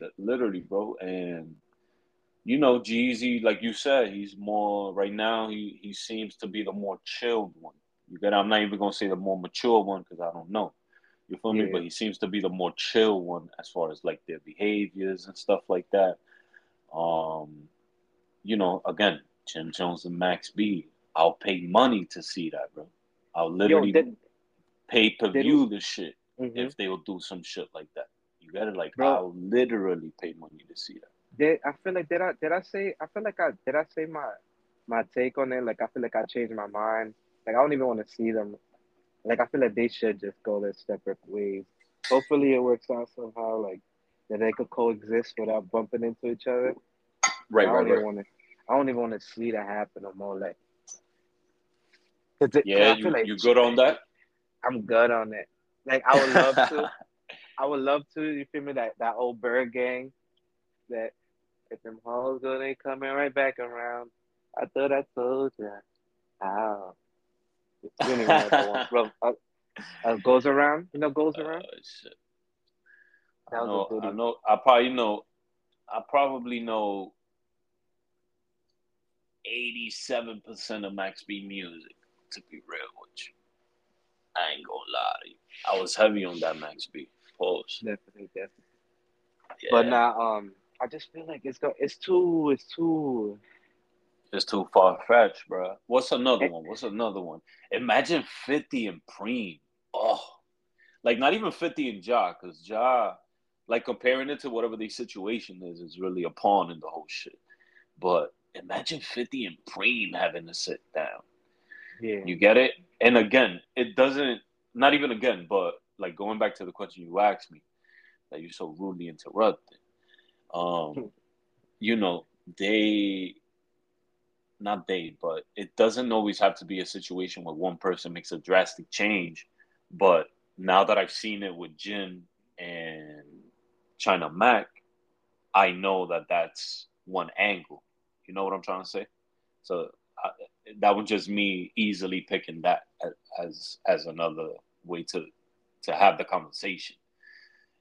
that- literally, bro. And you know, Jeezy, like you said, he's more right now. He he seems to be the more chilled one. You get? I'm not even gonna say the more mature one because I don't know. You feel me? Yeah. But he seems to be the more chill one as far as like their behaviors and stuff like that. Um, you know, again, Jim Jones and Max B. I'll pay money to see that, bro. I'll Yo, literally did, pay per view the shit mhm. if they will do some shit like that. You got it? Like Bro. I'll literally pay money to see that. did I feel like did I did I say I feel like I did I say my my take on it? Like I feel like I changed my mind. Like I don't even want to see them. Like I feel like they should just go their separate ways. Hopefully it works out somehow. Like that they could coexist without bumping into each other. Right, I right, don't even right. want to. I don't even want to see that happen no more. Like, it- Yeah, you like you good on that? I'm good on it. Like I would love to. [LAUGHS] I would love to. You feel me? That that old bird gang. That if them hoes go, they coming right back around. I thought I told you. How? You don't even know that one, bro. Uh, uh, goes around. You know, goes around. Uh, shit. I know. I know. I probably know. I probably know eighty-seven percent of Max B music. To be real with you, I ain't gonna lie to you. I was heavy on that Max B. Pause. Definitely, definitely. Yeah, But now, um, I just feel like it's go. It's too. It's too. it's too far fetched, bro. What's another one? What's another one? Imagine Fifty and Preem. Oh, like not even Fifty and Ja, because Ja, like comparing it to whatever the situation is, is really a pawn in the whole shit. But imagine Fifty and Preem having to sit down. Yeah. You get it? And again, it doesn't. Not even again, but like going back to the question you asked me, that you so rudely interrupted. Um, you know, they, not they, but it doesn't always have to be a situation where one person makes a drastic change. But now that I've seen it with Jin and China Mac, I know that that's one angle. You know what I'm trying to say? So I, that was just me easily picking that as as another way to to have the conversation.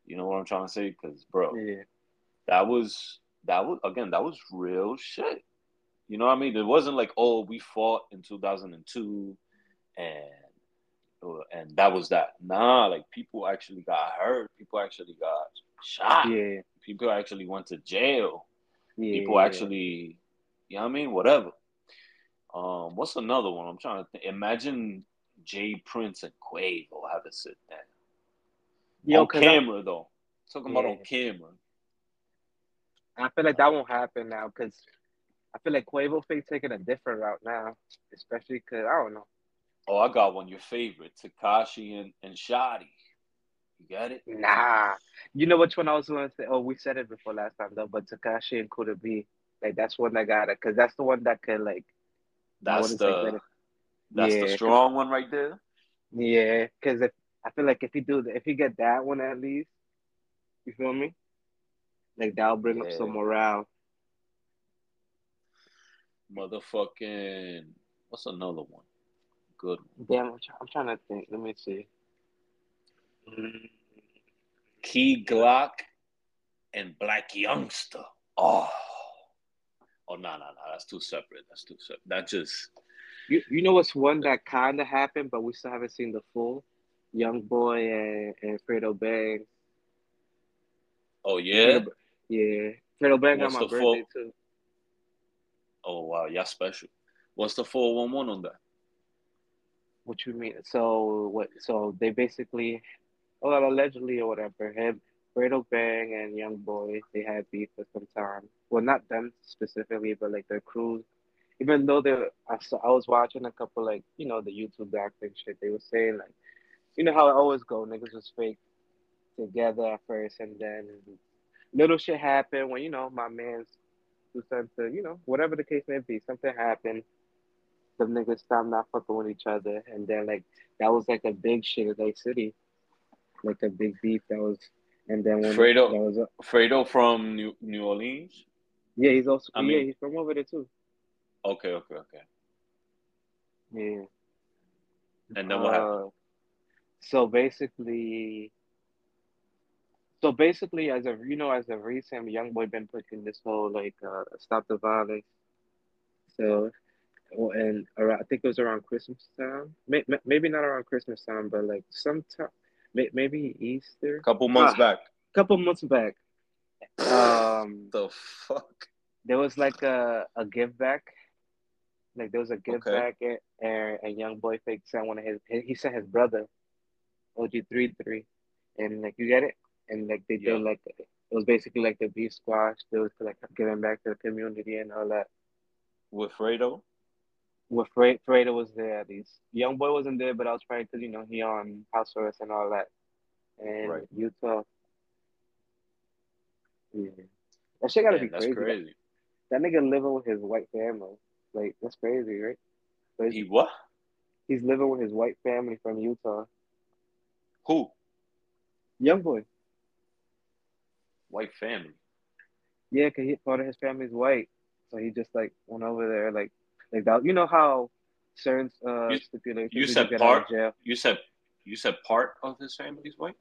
You know what I'm trying to say? Because bro, Yeah. that was that was again that was real shit. You know what I mean? It wasn't like oh we fought in 2002 and uh, and that was that. Nah, like people actually got hurt. People actually got shot. Yeah. People actually went to jail. Yeah. People actually, you know what I mean? Whatever. Um, what's another one? I'm trying to think. Imagine Jay Prince and Quavo have a sit down Yo, on camera though. Talking about on camera. I feel like that won't happen now because I feel like Quavo Fake taking a different route now, especially because I don't know. Oh, I got one. Your favorite, Tekashi and and Shotti. You got it? Nah, you know which one I was going to say? Oh, we said it before last time though, but Tekashi and Kuda B, like that's one that got it because that's the one that could like, That's the that's Yeah, the 'cause- strong one right there. yeah, because if I feel like if you do that, if you get that one at least, you feel me? Like that'll bring up some morale. Motherfucking what's another one? Good one. Damn, I'm, try- I'm trying to think. Let me see. Key Glock and Blac Youngsta. Oh. Oh no, no, no. That's too separate. That's too separate. That just You you know what's one that kind of happened, but we still haven't seen the full. Young Boy and, and Fredo Bang. Oh yeah. Fredo, yeah. Fredo Bang What's got my full- birthday too. Oh wow, y'all special. What's the four one one on that? What you mean? So what? So they basically, well, allegedly or whatever, him, Fredo Bang and Young Boy, they had beef for some time. Well, not them specifically, but like their crews. Even though they, I saw, I was watching a couple like you know the YouTube and shit. They were saying like, you know how it always go, niggas was fake together at first, and then little shit happened when you know my man's do something, you know, whatever the case may be, something happened. The niggas stopped not fucking with each other, and then like that was like a big shit in Lake City, like a big beef that was, and then when Fredo- that was, uh, Fredo from New, New Orleans. yeah, he's also I yeah, mean- he's from over there too. Okay, okay, okay. Yeah. And then what happened? Uh, so basically, so basically, as of you know, as of recent, young boy been pushing this whole like uh, stop the violence. So, and around, I think it was around Christmas time. May, may- maybe not around Christmas time, but like sometime, maybe Easter. A couple months Ah. back. couple months back. Um, [LAUGHS] The fuck? there was like a, a give back. Like there was a give Okay. back and, and and young boy fake sent one of his he he sent his brother OG three three and like you get it and like they Yeah. did like it was basically like the beef squash they was like giving back to the community and all that. With Fredo? With Fre- Fredo was there at least. Young boy wasn't there, but I was probably because you know he on house arrest and all that. And Right. Utah. Yeah. That shit gotta be that's crazy. crazy. That nigga living with his white family. Like that's crazy, right? But He what? he's living with his white family from Utah. Who? Young boy. White family. Yeah, cause he, part of his family's white, so he just like went over there, like like that. You know how certain uh You- stipulations you said part? jail. You said you said part of his family's white?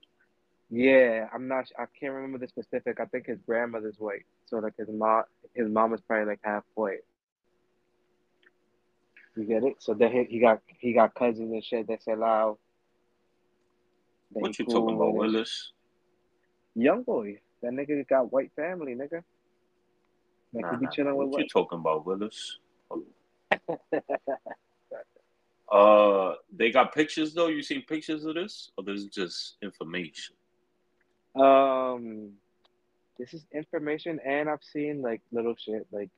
Yeah, I'm not. I can't remember the specific. I think his grandmother's white, so like his mom, his mom is probably like half white. You get it? So then he, he got he got cousins and shit that said loud. that What you cool talking about. Willis? Young boy, that nigga got white family, nigga. Like Nah, nah, chilling nah. with What you talking about, Willis? [LAUGHS] Uh, they got pictures though. You seen pictures of this, or this is just information? Um, this is information, and I've seen like little shit like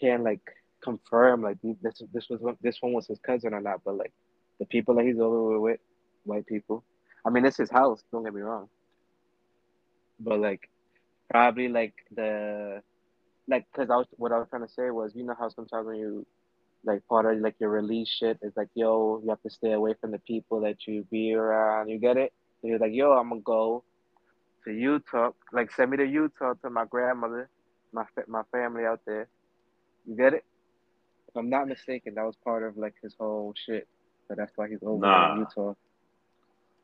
can like confirm like this this was this one was his cousin or not, but like the people that he's over with, white people. I mean, it's his house. Don't get me wrong. But like, probably like the like because I was what I was trying to say was you know how sometimes when you like part of like your release shit is like yo you have to stay away from the people that you be around. You get it? So you're like yo I'm gonna go to Utah, like send me to Utah to my grandmother, my my family out there. You get it? If I'm not mistaken, that was part of like his whole shit. So that's why he's over Nah. in Utah.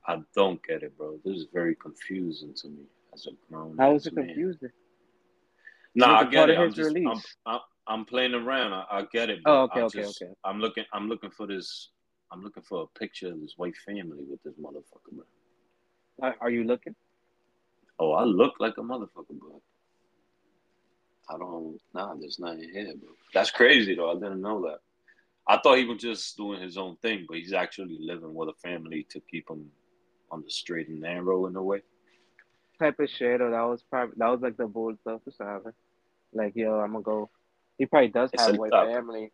I don't get it, bro. This is very confusing to me as a grown. How was ass it man. confusing? Nah, I get it. I'm just, I'm, release. I'm, I'm playing around. I, I get it. Oh, okay, I okay, just, okay. I'm looking, I'm looking for this. I'm looking for a picture of this white family with this motherfucker, bro. Are, are you looking? Oh, I look like a motherfucker, bro. I don't. Nah, there's nothing here, bro. That's crazy though. I didn't know that. I thought he was just doing his own thing, but he's actually living with a family to keep him on the straight and narrow in a way. Type of shit, or that was probably that was like the bold stuff or something. Like yo, I'm gonna go. He probably does have a family.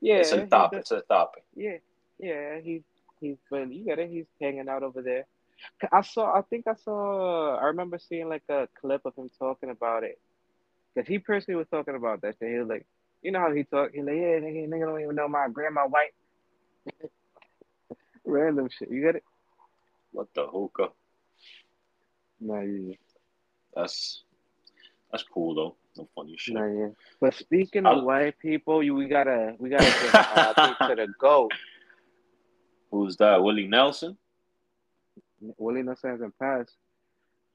Yeah, it's el he top. does- It's a top. Yeah, yeah, he he's been you get it. He's hanging out over there. I saw. I think I saw. I remember seeing like a clip of him talking about it. Cause he personally was talking about that shit. He was like, you know how he talk. He like, yeah, nigga, nigga don't even know my grandma white. [LAUGHS] Random shit. You get it? What the hookah? Nah, yeah, That's that's cool though. No funny shit. nah, yeah. But speaking of I'll- white people, you we gotta we gotta get uh, [LAUGHS] to the goat. Who's that? Willie Nelson? Willie Nelson hasn't passed.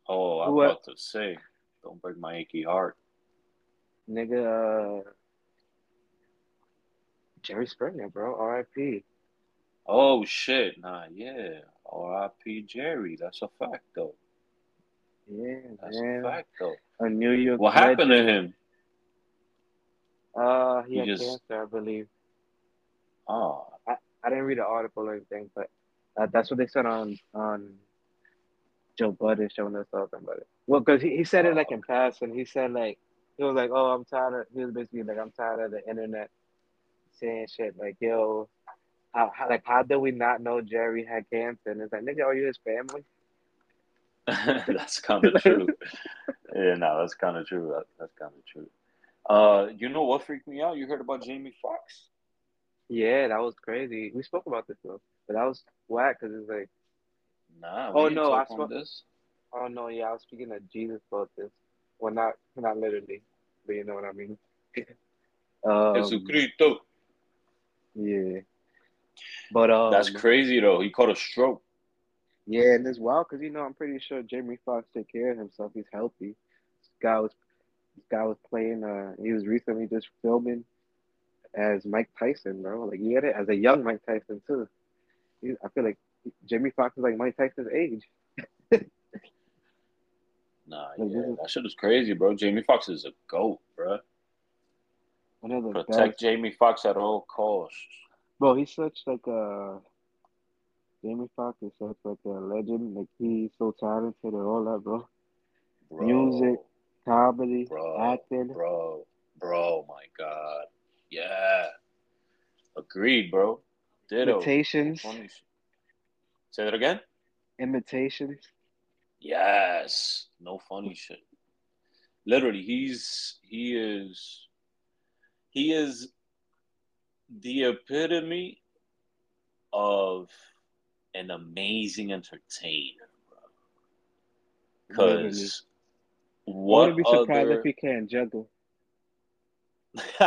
Oh, I'm uh, about to say, don't break my achy heart. Nigga, uh, Jerry Springer, bro. R.I.P. Oh shit, nah, yeah. R.I.P. Jerry. That's a fact, though. Yeah, That's man. a fact, though. A New York. What happened to him? Uh, he He had just- cancer, I believe. Oh, I I didn't read the article or anything, but uh, that's what they said on on Joe Budden show when they talking about it. Well, because he, he said it like in passing. He said like he was like, "Oh, I'm tired of." He was basically like, "I'm tired of the internet saying shit like, yo, how, how like how did we not know Jerry had cancer?" And it's like, "Nigga, are you his family?" [LAUGHS] that's kind of true. [LAUGHS] Yeah, no, that's kind of true. That, that's kind of true. Uh, you know what freaked me out? You heard about Jamie Foxx? Yeah, that was crazy. We spoke about this though, but that was whack because it's like, Nah. Oh, no, I spoke- this. oh no, yeah, I was speaking to Jesus about this. Well, not not literally, but you know what I mean. [LAUGHS] um, Jesucristo. Yeah. But um, That's crazy though. He caught a stroke. yeah, and it's wild because you know I'm pretty sure Jamie Foxx take care of himself. He's healthy. This guy was this guy was playing. Uh, he was recently just filming as Mike Tyson, bro. Like he get it as a young Mike Tyson too. He, I feel like Jamie Foxx is like Mike Tyson's age. [LAUGHS] Nah, Like, yeah, is- that shit is crazy, bro. Jamie Foxx is a goat, bro. One of the Protect best. Jamie Foxx at all costs. Bro, he's such like a Jamie Foxx is such like a legend. Like he's so talented and all that, bro. Bro, Music, Comedy, Bro, acting. bro, bro, my God. Yeah. Agreed, bro. Ditto. Imitations. Say that again? Imitations. Yes. No funny shit. Literally, he's he is he is the epitome of an amazing entertainer, bro. Literally. Because I what wouldn't be surprised other if he can't juggle. [LAUGHS]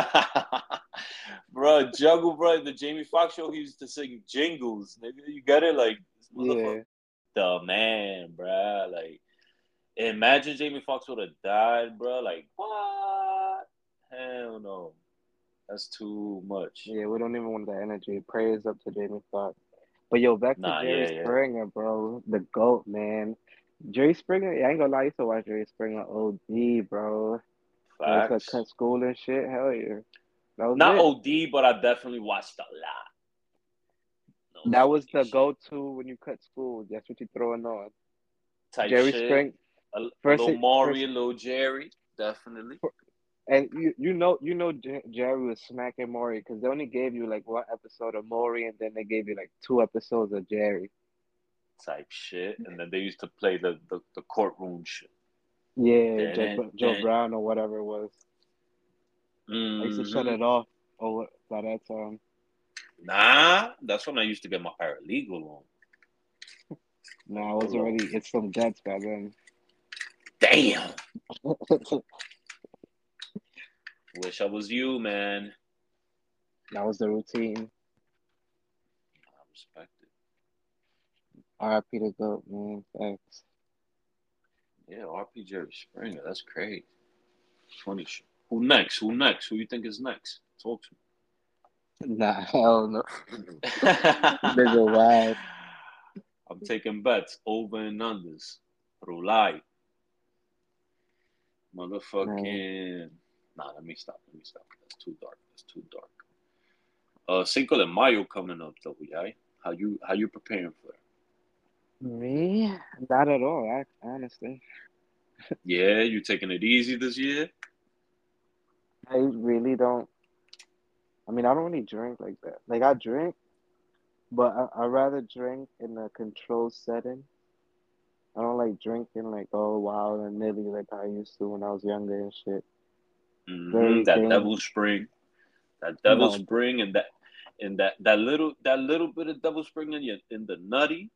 bro, Juggle, bro, the Jamie Foxx show, he used to sing jingles. Nigga, you got it? Like, Yeah. the man, bro. Like, imagine Jamie Foxx would have died, bro. Like, what? Hell no. That's too much. Yeah, we don't even want that energy. Praise up to Jamie Foxx. But yo, back to Nah, Jerry yeah, yeah. Bro. The GOAT, man. Jerry Springer, yeah, I ain't gonna lie, used to watch Jerry Springer OD, bro. Facts. cut school and shit. Hell yeah. Not it. OD, but I definitely watched a lot. No That was the go to when you cut school. That's what you're throwing on. type Jerry shit. Springer. A, First little it- Maury, first- little Jerry, definitely. And you you know you know Jerry was smacking Maury because they only gave you like one episode of Maury and then they gave you like two episodes of Jerry. Type shit, and then they used to play the the, the courtroom shit. Yeah, Joe, Dun, Joe. Brown or whatever it was. I used to shut Mhm. it off over by that time. Nah, that's when I used to get my paralegal on. No, I was already it's from guts by then. Damn, [LAUGHS] wish I was you, man. that was the routine. I respect. R.I.P. to GOAT, man. Thanks. Yeah, RP Jerry Springer, that's crazy. Funny shit. Who next? Who next? Who you think is next? Talk to me. Nah, [LAUGHS] hell no. [LAUGHS] Nigga, wild. I'm taking bets over and unders. Rulai. Motherfucking. Nah, let me stop. Let me stop. That's too dark. That's too dark. Uh, Cinco de Mayo coming up though, yeah. How you how you preparing for it? Me? Not at all, I, honestly. Yeah, you taking it easy this year? I really don't. I mean, I don't really drink like that. Like, I drink, but I, I'd rather drink in a controlled setting. I don't like drinking like all wild and nilly like I used to when I was younger and shit. Mhm, That dangerous. devil spring, that double No. spring, and that and that that little that little bit of double spring in your in the nutty.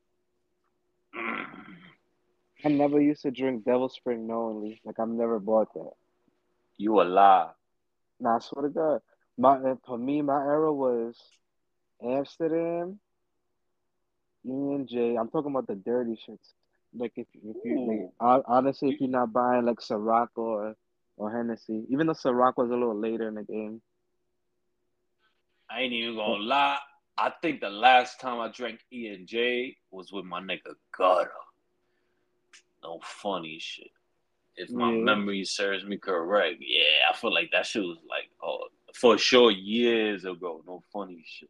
I never used to drink Devil Spring knowingly. Like, I've never bought that. You a lie. Nah, I swear to God. My, uh, for me, my era was Amsterdam, E and J. I'm talking about the dirty shits. Like if if you like, honestly, if you're not buying like Ciroc or or Hennessy, even though Ciroc was a little later in the game. I ain't even gonna lie. I think the last time I drank E and J was with my nigga Gutter. No funny shit. If my Yeah. memory serves me correct, yeah, I feel like that shit was like oh for sure years ago. No funny shit.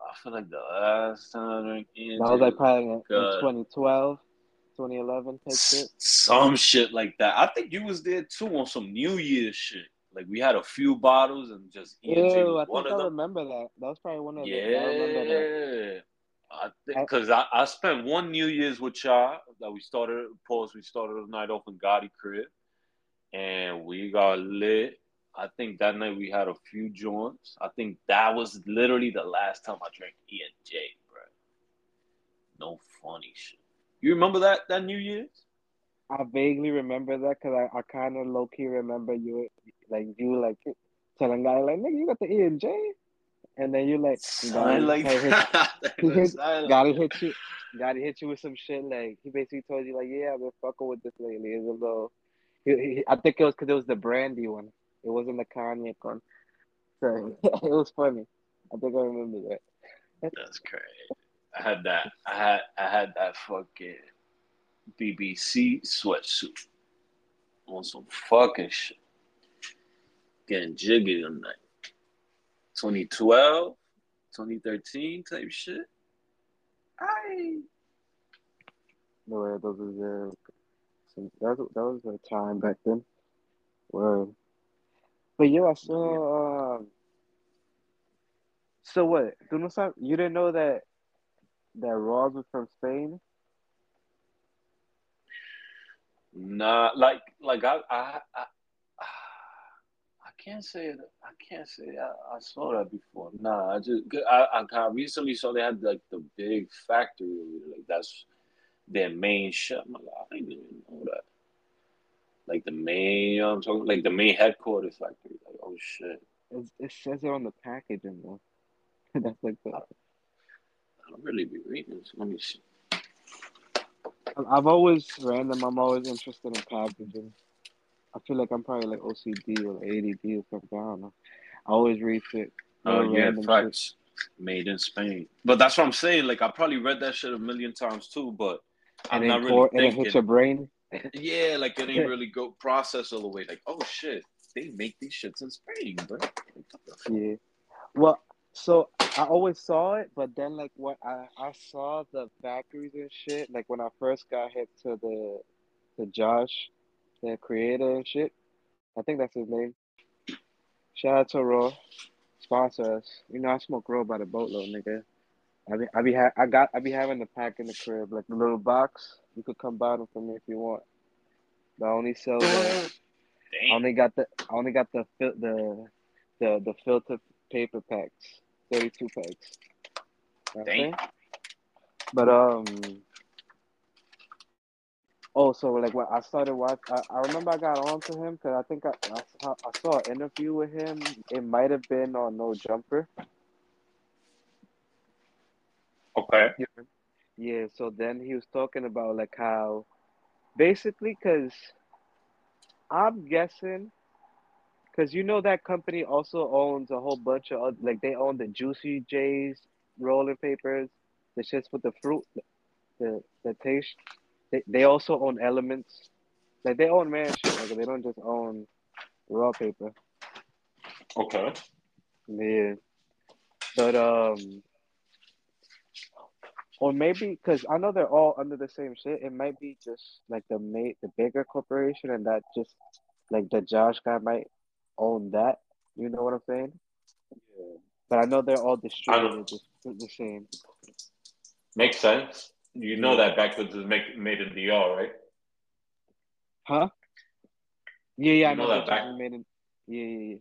I feel like the last time I drank That was like probably in, in 2012, 2011 type shit. Some shit like that. I think you was there too on some New Year's shit. Like we had a few bottles and just Ew, I think I them. remember that. That was probably one of the. Remember that. Yeah. I think because I, I spent one New Year's with y'all that we started pause we started the night off in Gotti crib and we got lit. I think that night we had a few joints. I think that was literally the last time I drank E and J, bro. No funny shit. You remember that that New Year's? I vaguely remember that because I, I kind of low key remember you like you like telling guy like nigga you got the E and J, and then you like Something like gotta hit, [LAUGHS] hit- gotta hit you, gotta hit you with some shit like he basically told you like yeah I've been fucking with this lately. It's a little, he, he, I think it was because it was the brandy one. It wasn't the Kanye one. So [LAUGHS] it was funny. I think I remember that. That's crazy. I had that. I had I had that fucking BBC sweatsuit on some fucking shit. Getting jiggy tonight. 2012, 2013 type shit. I No way, those was uh, that was that was a time back then. Word. But yo, I saw. Um, so what? Tú no sab- You didn't know that that Ross was from Spain? nah like like I I I, I can't say. I can't say I, I saw that before. Nah, I just I, I recently saw they had like the big factory. Like that's their main shop. I'm like, I didn't even know that. Like the main, you know what I'm talking like the main headquarters factory. Like, oh shit. It, it says it on the packaging though. [LAUGHS] That's like the. I don't really be reading this. Let me see. I've always random. I'm always interested in packaging. I feel like I'm probably like OCD or ADD or something. I don't know. I always read it. Oh Little yeah, facts. Made in Spain. But that's what I'm saying. Like I probably read that shit a million times too, but I'm not really pour, and it hits your brain. Yeah, like it ain't [LAUGHS] really go process all the way. Like, oh shit, they make these shits in Spain, bro. Like, what the fuck? Yeah. Well, so I always saw it, but then like what I I saw the factories and shit. Like when I first got hit to the to Josh, the creator and shit. I think that's his name. Shout out to Raw, sponsor us. You know I smoke Raw by the boatload, nigga. I be I be ha- I got I be having the pack in the crib, like the little box. You could come buy them from me if you want. But I only sell the I only got the I only got the fil- the the the filter paper packs, thirty two packs. You know. But um, oh, so like when I started watching, I, I remember I got onto him because I think I, I saw I saw an interview with him. It might have been on No Jumper. Okay. Yeah. So then he was talking about like how, basically, because I'm guessing. Cause you know that company also owns a whole bunch of like they own the Juicy Jay's rolling papers, the shits with the fruit, the the taste. They they also own Elements, like they own man shit. Like they don't just own raw paper. Okay. Yeah, but um, or maybe because I know they're all under the same shit. It might be just like the mate, the bigger corporation, and that just like the Josh guy might own that. You know what I'm saying? Yeah. But I know they're all distributed the, the same. Makes sense. You know that backwards is make, made in DR, right? Huh? Yeah, yeah, I You know know that back- made it. Yeah, yeah, yeah.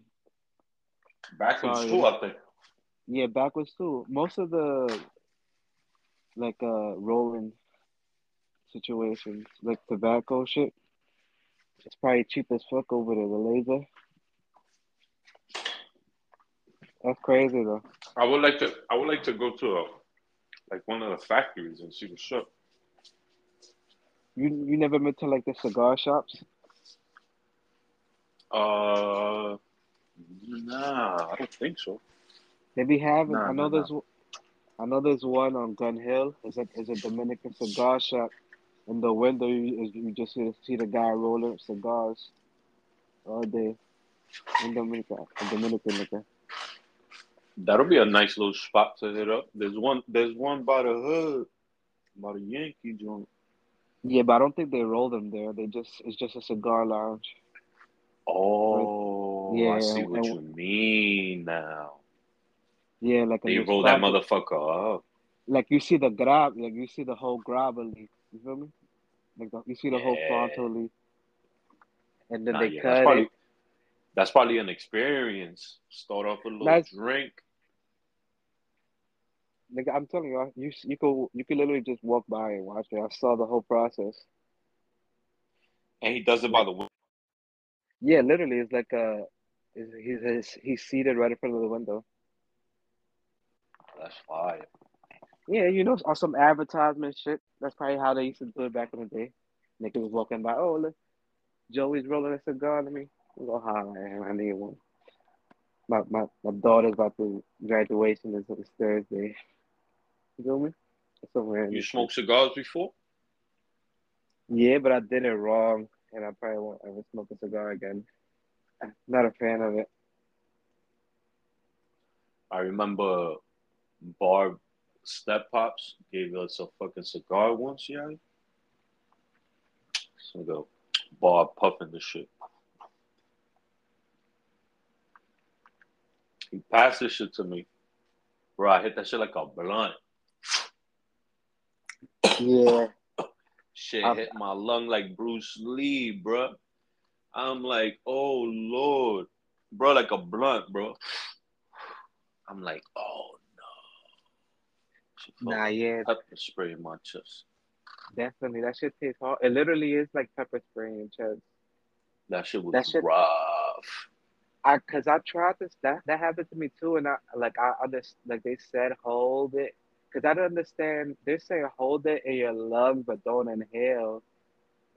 Backwards Sorry. too, I think. Yeah, backwards too. Most of the like uh rolling situations, like tobacco shit, it's probably cheap as fuck over there. The laser. That's crazy though. I would like to. I would like to go to a, like one of the factories and she was up. You you never been to like the cigar shops? Uh, nah, I don't think so. They be having. Nah, I know nah, there's I know there's one on Gun Hill. It's a it's a Dominican cigar shop. In the window, you, you just see, see the guy rolling cigars all day. In Dominica, a Dominican nigga. That'll be a nice little spot to hit up. There's one. There's one by the hood, by the Yankee joint. Yeah, but I don't think they roll them there. They just it's just a cigar lounge. Oh, Yeah, I see what and- you mean now. Yeah, like They roll that motherfucker up. Like you see the grab, like you see the whole grabba leaf. You feel me? Like the, you see the whole Yeah. fronto leaf, and then Nah, they yeah, cut that's it. probably that's probably an experience. Start off with a little That's- drink. Nigga, I'm telling you, you you could you could literally just walk by and watch it. I saw the whole process. And he does it by the window. Yeah, literally, it's like uh, a, he's he's, he's seated right in front of the window. That's fire. Yeah, you know, on some advertisement shit. That's probably how they used to do it back in the day. Niggas was walking by, oh look, Joey's rolling a cigar to me. I go holler at him. I need one. My my my daughter's about to graduation is this Thursday. You feel me? In You smoked cigars before? Yeah, but I did it wrong, and I probably won't ever smoke a cigar again. Not a fan of it. I remember Barb Step Pops gave us a fucking cigar once, yeah. So go Barb puffing the shit. He passed this shit to me. Bro, I hit that shit like a blunt. Yeah, Shit Um, hit my lung like Bruce Lee, bro. I'm like, oh Lord, bro, like a blunt, bro. I'm like, oh no. Nah, yeah, pepper spray in my chest. definitely. That shit tastes hard. It literally is like pepper spray in chest. That shit was That shit- rough. I, cause I tried this. That that happened to me too, and I like I understand. Like they said, hold it. Cause I don't understand. They're saying hold it in your lungs, but don't inhale.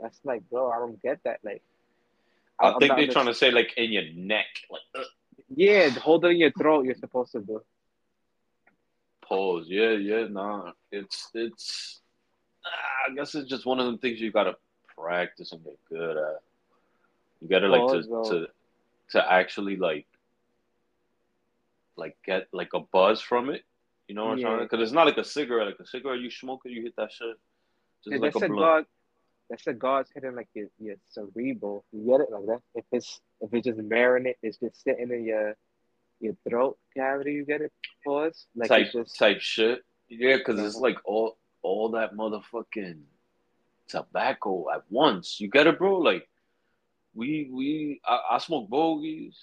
That's like, bro, I don't get that. Like, I I'm think they're trying to say like in your neck, like uh, Yeah, hold it in your throat. You're supposed to do. pause. Yeah, yeah, nah. It's it's. ah, I guess it's just one of them things you gotta practice and get good at. You gotta like Pause, to to to actually like like get like a buzz from it. You know what I'm Yeah. saying? Because it's not like a cigarette. Like a cigarette, you smoke it, you hit that shit. Just Yeah, like that's a blunt. cigar, that cigar's hitting like your, your cerebral. You get it like that. If it's if it's just marinate, it's just sitting in your your throat cavity. You get it? Pause. Like type just type shit. Yeah, because it's Uh-huh. like all all that motherfucking tobacco at once. You get it, bro? Like we we I, I smoke bogeys.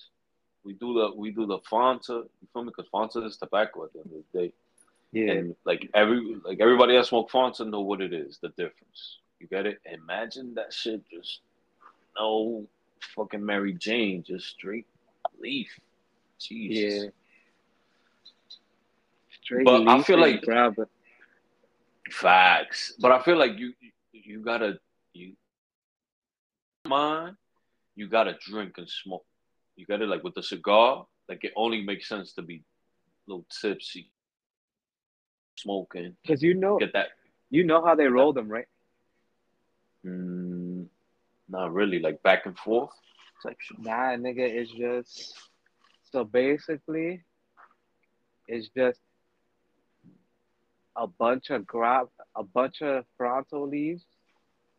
We do the we do the Fanta. You feel me? Because Fanta is tobacco at the end of the day. yeah. And like every like everybody that smoke Fanta know what it is, the difference. You get it? Imagine that shit just no fucking Mary Jane, just straight leaf. Jesus. Yeah. Straight But I feel like- grab it. Facts. But I feel like you you gotta you mind, you gotta drink and smoke. You got it, like with the cigar, like it only makes sense to be a little tipsy, smoking, Cause you know get that. you know how they roll them, right? mm, not really. Like back and forth shit. Nah, nigga, it's just so basically, it's just a bunch of grab, a bunch of fronto leaves,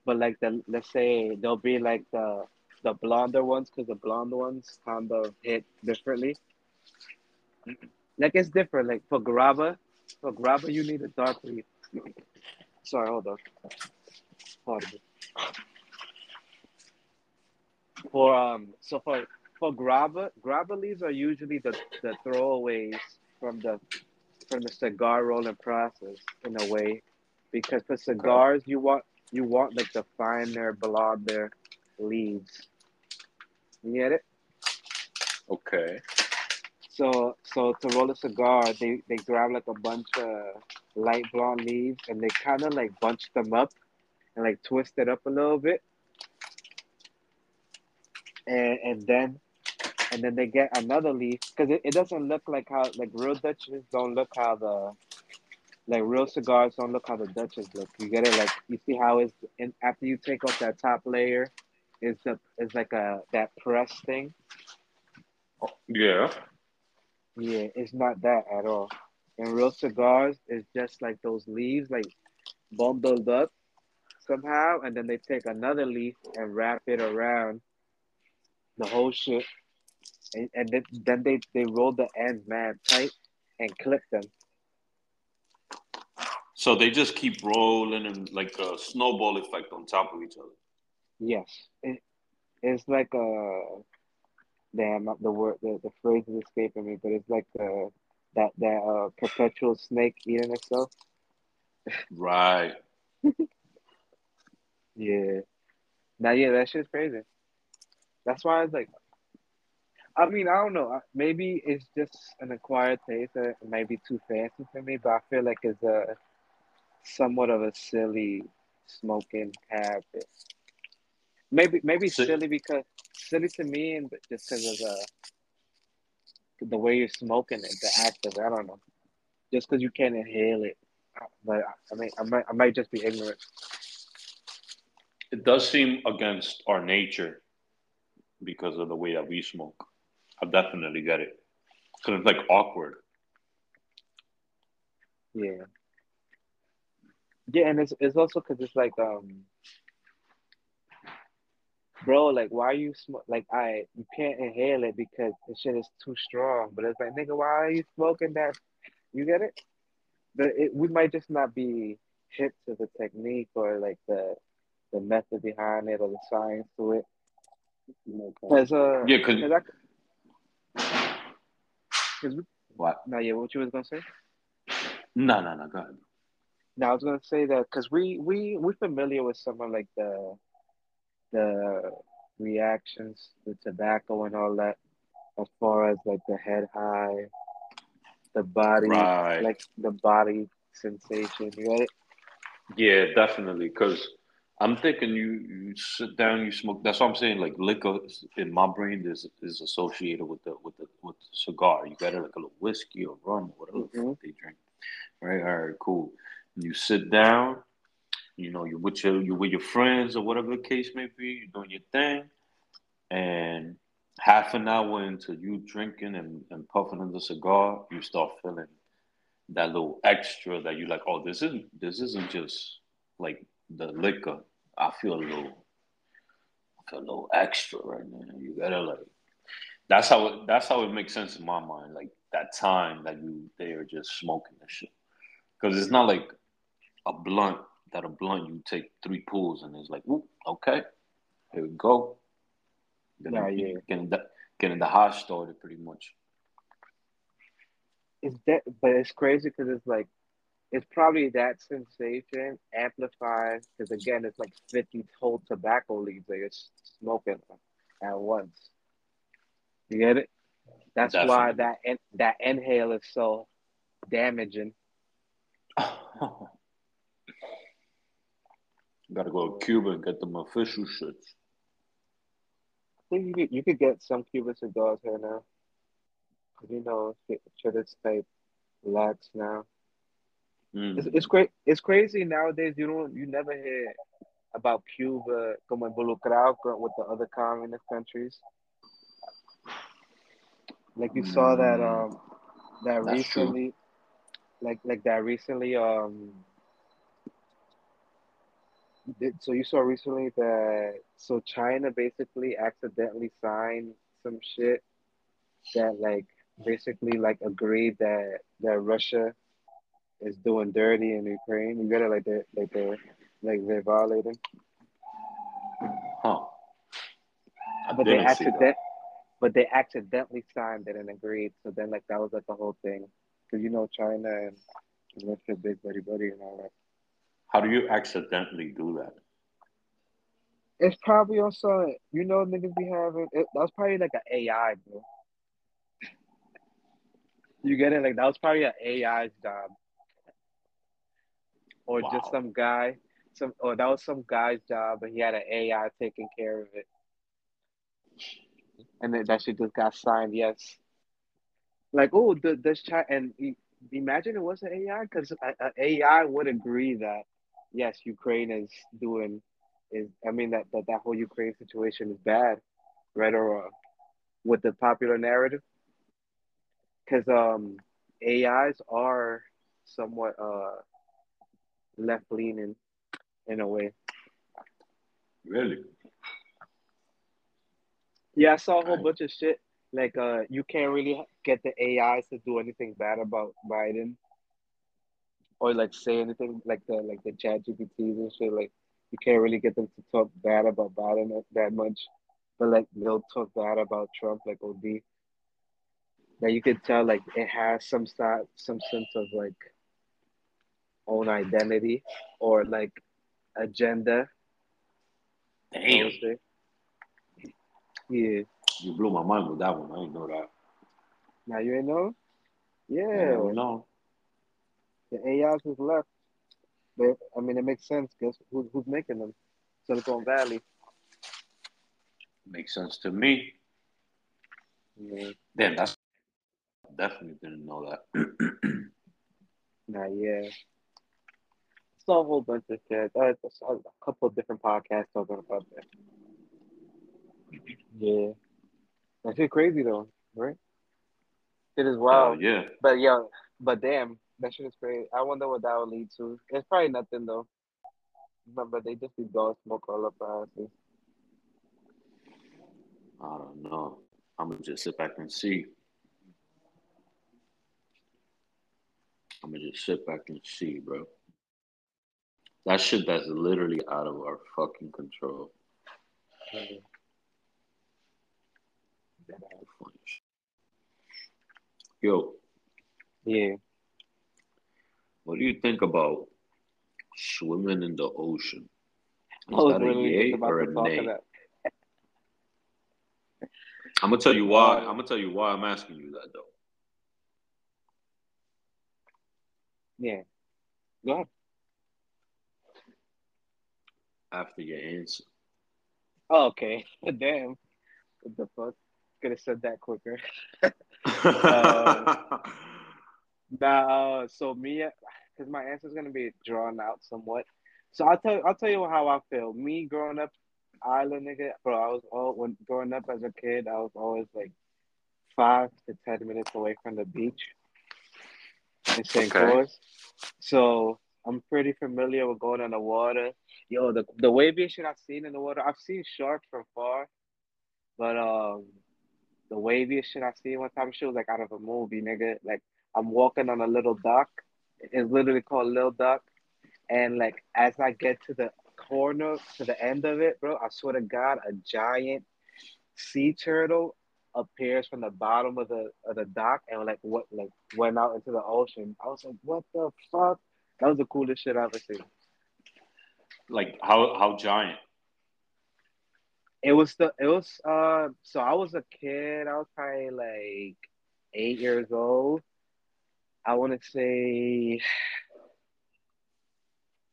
but like the let's say there'll be like the the blonder ones, cause the blonde ones kind of hit differently. Like it's different. Like for grabba, for grabba you need a dark leaf. Sorry, hold on. Pardon me. For um, so for for grabba, grabba leaves are usually the the throwaways from the from the cigar rolling process in a way, because for cigars you want you want like the finer blonder leaves. You get it? Okay. So so to roll a cigar, they they grab like a bunch of light blonde leaves and they kind of like bunch them up and like twist it up a little bit, and and then and then they get another leaf because it, it doesn't look like how like real Dutches don't look how the like real cigars don't look how the Dutches look. You get it? Like you see how it's and after you take off that top layer, it's a it's like a that press thing. Yeah. Yeah, it's not that at all. And real cigars is just like those leaves, like bundled up somehow, and then they take another leaf and wrap it around the whole shit, and, and then, then they they roll the ends mad tight and clip them. So they just keep rolling and like a snowball effect on top of each other. Yes, it, it's like a damn the word the, the phrase is escaping me, but it's like uh that that uh perpetual snake eating itself. Right. [LAUGHS] Yeah. Now, yeah, that shit's crazy. That's why I was like, I mean, I don't know. Maybe it's just an acquired taste that it might be too fancy for me, but I feel like it's a somewhat of a silly smoking habit. Maybe, maybe Si- silly because silly to me, and just because of the the way you're smoking it, the act of it. I don't know. Just because you can't inhale it, but I mean, I might, I might just be ignorant. It does seem against our nature because of the way that we smoke. I definitely get it. Because it's like awkward. Yeah. Yeah, and it's it's also because it's like um, bro, like why are you smoke? Like I, you can't inhale it because the shit is too strong. But it's like, nigga, why are you smoking that? You get it? But it, we might just not be hip to the technique or like the the method behind it or the science to it. Cause uh, Yeah, because cause I, cause we, what? no, yeah, what you was gonna say? No, no, no. Go ahead. Now I was gonna say that because we we we're familiar with some of like the the reactions the tobacco and all that, as far as like the head high, the body, Right. like the body sensation. It? Yeah, definitely. Because I'm thinking you, you sit down, you smoke. That's what I'm saying. Like liquor is- in my brain is is associated with the with the with the cigar. You got it like a little whiskey or rum, or whatever Mhm. they drink. Right. All right. Cool. And you sit down. You know, you're with your you with your friends or whatever the case may be. You're doing your thing, and half an hour into you drinking and, and puffing on the cigar, you start feeling that little extra that you like. Oh, this isn't this isn't just like the liquor. I feel a little, I feel a little extra right now. You gotta like. That's how it. That's how it makes sense in my mind. Like that time that you they are just smoking this shit, because it's not like a blunt that a blunt you take three pulls and it's like, whoop, okay, here we go. Then Nah, yeah. getting the getting the hot started pretty much. It's that, but it's crazy because it's like it's probably that sensation amplified because again, it's like fifty whole tobacco leaves that you're smoking at once. You get it? That's why that in, that inhale is so damaging. [LAUGHS] Gotta go to Cuba and get them official shits. I think you could you could get some Cuban cigars here now. you know shit is type lax now. Mm. It's it's great. It's crazy nowadays. You don't you never hear about Cuba como involucrado with the other communist countries. Like you saw that Mm. um that That's true. recently, like like that recently um. Did- So you saw recently that so China basically accidentally signed some shit that like basically like agreed that that Russia is doing dirty in Ukraine. You get it like they like they like they're violating. Huh. But they didn't see that. accident but they accidentally signed it and agreed. So then like that was like the whole thing. Cause you know China and Russia big buddy buddy and all that. How do you accidentally do that? It's probably also you know niggas be having it, that was probably like an AI bro. You get it? Like that was probably an AI's job. Or Wow. just some guy, some or that was some guy's job and he had an AI taking care of it. And then that shit just got signed, yes. Like, oh, the, does China and he, imagine it was an AI because an AI would agree that yes, Ukraine is doing is I mean that that, that whole Ukraine situation is bad, right or wrong, with the popular narrative. Because um, AIs are somewhat uh left leaning in a way. Really? Yeah, I saw a whole bunch of shit. Like, uh, you can't really get the AIs to do anything bad about Biden, or like say anything like the like the ChatGPTs and shit. Like, you can't really get them to talk bad about Biden that- that much, but like they'll talk bad about Trump, like OD. That you could tell, like it has some side, some sense of like own identity or like agenda. Damn. Yeah. You blew my mind with that one. I didn't know that. Now you ain't know. Yeah, Yeah. we know. The AIs was left. But I mean, it makes sense. because who's who's making them? Silicon Valley. Makes sense to me. Yeah. Damn, that's definitely didn't know that. [CLEARS THROAT] Nah, yeah. Saw a whole bunch of shit. Uh, I saw a couple of different podcasts talking about that. Yeah. That shit crazy though, right? It is Hell wild. yeah. But yo, but damn, that shit is crazy. I wonder what that will lead to. It's probably nothing though. But, but they just be blowing smoke all up our asses. I don't know. I'm gonna just sit back and see. I'm gonna just sit back and see, bro. That shit that's literally out of our fucking control. Funny. Yo, Yeah. What do you think about swimming in the ocean? Is that a yay or a nay? I'm gonna tell you why. Uh, I'm gonna tell you why I'm asking you that though. Yeah. Go ahead. After your answer. Oh, okay. [LAUGHS] Damn. What the fuck? Could have said that quicker. [LAUGHS] [LAUGHS] Nah, uh, so me, because my answer is gonna be drawn out somewhat. So I'll tell I'll tell you how I feel. Me growing up, island nigga, bro. I was all when growing up as a kid, I was always like five to ten minutes away from the beach in St. Okay. Croix. So I'm pretty familiar with going on the water. Yo, the the waviest shit I've seen in the water. I've seen sharks from far, but um, the waviest shit I've seen one time, shit was like out of a movie, nigga. Like I'm walking on a little dock. It's literally called Lil Duck. And like as I get to the corner, to the end of it, bro, I swear to God, a giant sea turtle appears from the bottom of the of the dock and like what like went out into the ocean. I was like, what the fuck? That was the coolest shit I've ever seen. like how how giant? It was the it was uh so I was a kid, I was probably like eight years old. I wanna say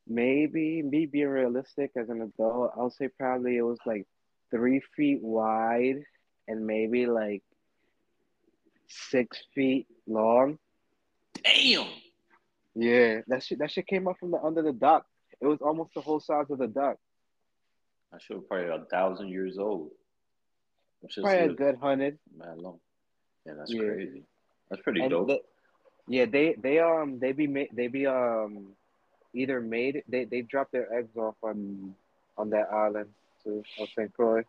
maybe me being realistic as an adult, I'll say probably it was like three feet wide and maybe like six feet long. Damn. Yeah, that shit that shit came up from the under the dock. It was almost the whole size of the dock. That shit was probably a thousand years old. Probably a good hundred. mad long. Yeah, that's Yeah. crazy. That's pretty And dope. they, yeah, they they um they be made they be um either made they they drop their eggs off on on that island too on St. Croix.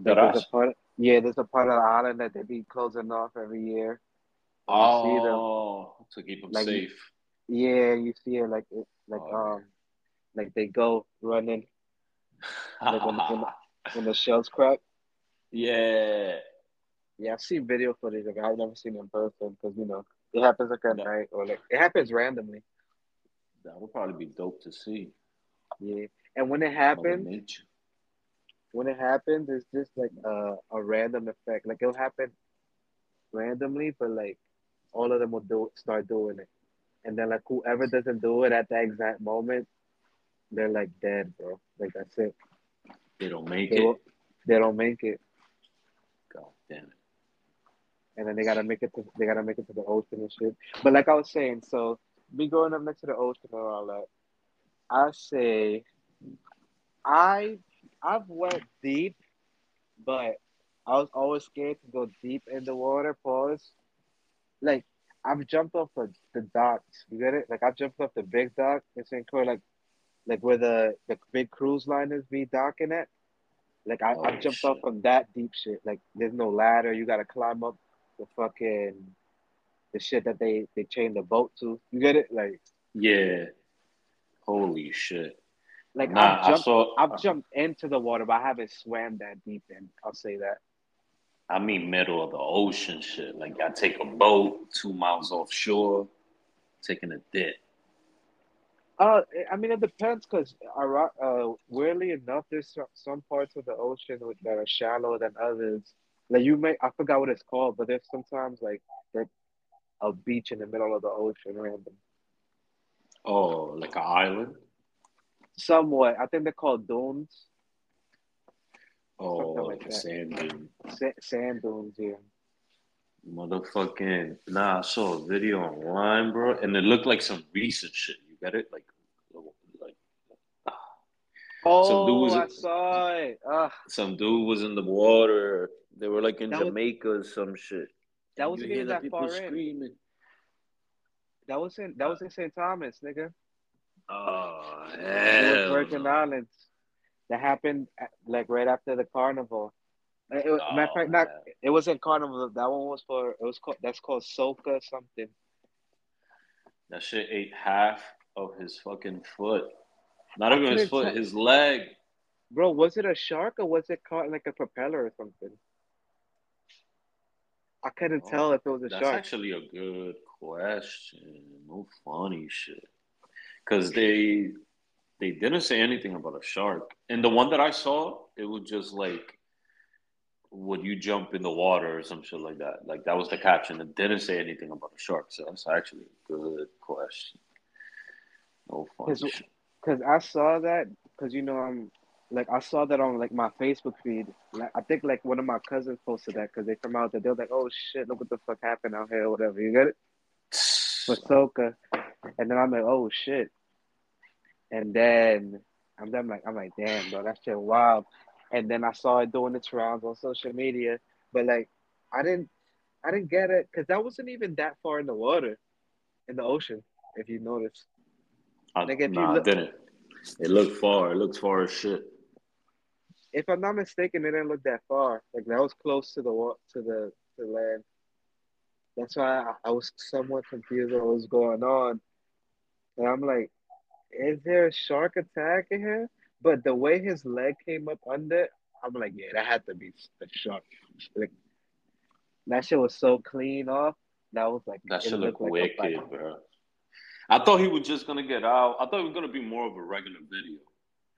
There's a part yeah, there's a part of the island that they be closing off every year. You. Oh, to keep them Like, safe. Yeah, you see it like it like Oh, um like they go running [LAUGHS] like when, when, when the shells crack. yeah. Yeah, I've seen video footage of it. I've never seen it in person because you know it happens like at No. night or like it happens randomly. That would probably be dope to see. Yeah, and when it happens, when it happens, it's just like a a random effect. Like it'll happen randomly, but like all of them will do start doing it, and then like whoever doesn't do it at that exact moment, they're like dead, bro. Like that's it. They don't make They it. will, they don't make it. God damn it. And then they gotta make it to they gotta make it to the ocean and shit. But like I was saying, so me going up next to the ocean and all that, I say I I've went deep, but I was always scared to go deep in the water. Pause. Like I've jumped off the, the docks. You get it? Like I've jumped off the big dock in St. Croix, like like where the the big cruise liners be docking at. Like I, Oh, I've jumped shit. off from that deep shit. Like there's no ladder. You gotta climb up the fucking the shit that they they chain the boat to. You get it? Like Yeah. Holy shit. like Nah, I've jumped saw. I've jumped into the water, but I haven't swam that deep in. I'll say that. I mean, middle of the ocean shit. Like I take a boat two miles offshore, taking a dip. Uh, I mean, it depends because, uh, weirdly enough, there's some, some parts of the ocean that are shallower than others. Like you may, I forgot what it's called, but there's sometimes like like a beach in the middle of the ocean, random. Oh, like an island. Somewhat, I think they're called dunes, Oh, Something like sand dune. sa- sand dunes. Yeah. Motherfucking nah, I saw a video online, bro, and it looked like some recent shit. You get it? Like, like Oh, dude was- I saw it. Uh, some dude was in the water. They were like in That was- Jamaica or some shit. that You wasn't hear even that far in. screaming. That was in that was in St. Thomas, nigga. Oh, was hell Virgin. Islands. That happened at- like right after the carnival. Uh, it, was- matter of Oh, fact, not it wasn't carnival. That one was for it was called that's called Soca something. That shit ate half of his fucking foot. Not even his foot, his leg. Bro, was it a shark or was it caught like a propeller or something? I couldn't Oh, tell if it was a That's shark. That's actually a good question. No funny shit. Cause they they didn't say anything about a shark. And the one that I saw, it was just like would you jump in the water or some shit like that? Like that was the caption. It didn't say anything about a shark. So that's actually a good question. No funny Cause- shit. Cause I saw that because you know I'm like I saw that on like my Facebook feed. Like I think like one of my cousins posted that because they from out there. They're like, "Oh shit, look what the fuck happened out here, or whatever." You get it? [SIGHS] For Soca, and then I'm like, "Oh shit," and then I'm then like, I'm like, "Damn, bro, that shit wild." And then I saw it doing its rounds on social media, but like I didn't, I didn't get it because that wasn't even that far in the water, in the ocean, if you notice. I, Like, if you nah, look- I didn't. It looked far. It looked far as shit. If I'm not mistaken, it didn't look that far. Like that was close to the to the to land. That's why I, I was somewhat confused what was going on. And I'm like, is there a shark attack in here? But the way his leg came up under, I'm like, yeah, that had to be a shark. Like that shit was so clean off. That was like That looked looked like wicked, bro. I thought he was just gonna get out. I thought it was gonna be more of a regular video.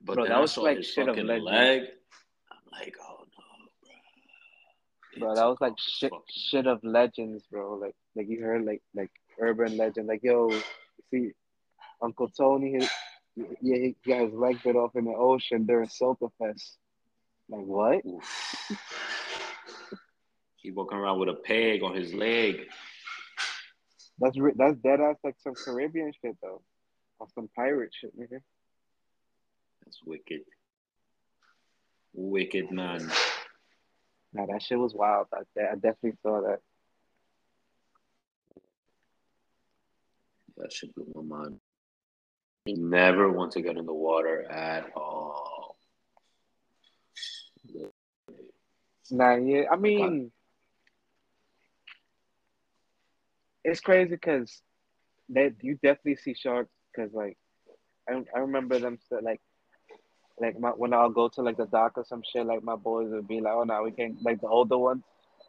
But Bro, that was like shit of legend. leg. I'm like, oh no, bro. Bro, that was like shit, fucking- shit of legends, bro. Like, like you heard, like, like urban legend. Like, yo, see, Uncle Tony, his, yeah, he got his leg bit off in the ocean during Soca Fest. Like, what? He walking around with a peg on his leg. That's that's dead ass like some Caribbean shit though, or some pirate shit, nigga. That's wicked. Wicked man. Nah, that shit was wild. I, I definitely saw that. That shit blew my mind. Never want to get in the water at all. Nah, yeah, I mean, it's crazy because that you definitely see sharks because like I I remember them sa- like like my when I'll go to like the dock or some shit like my boys would be like oh no we can't like the older ones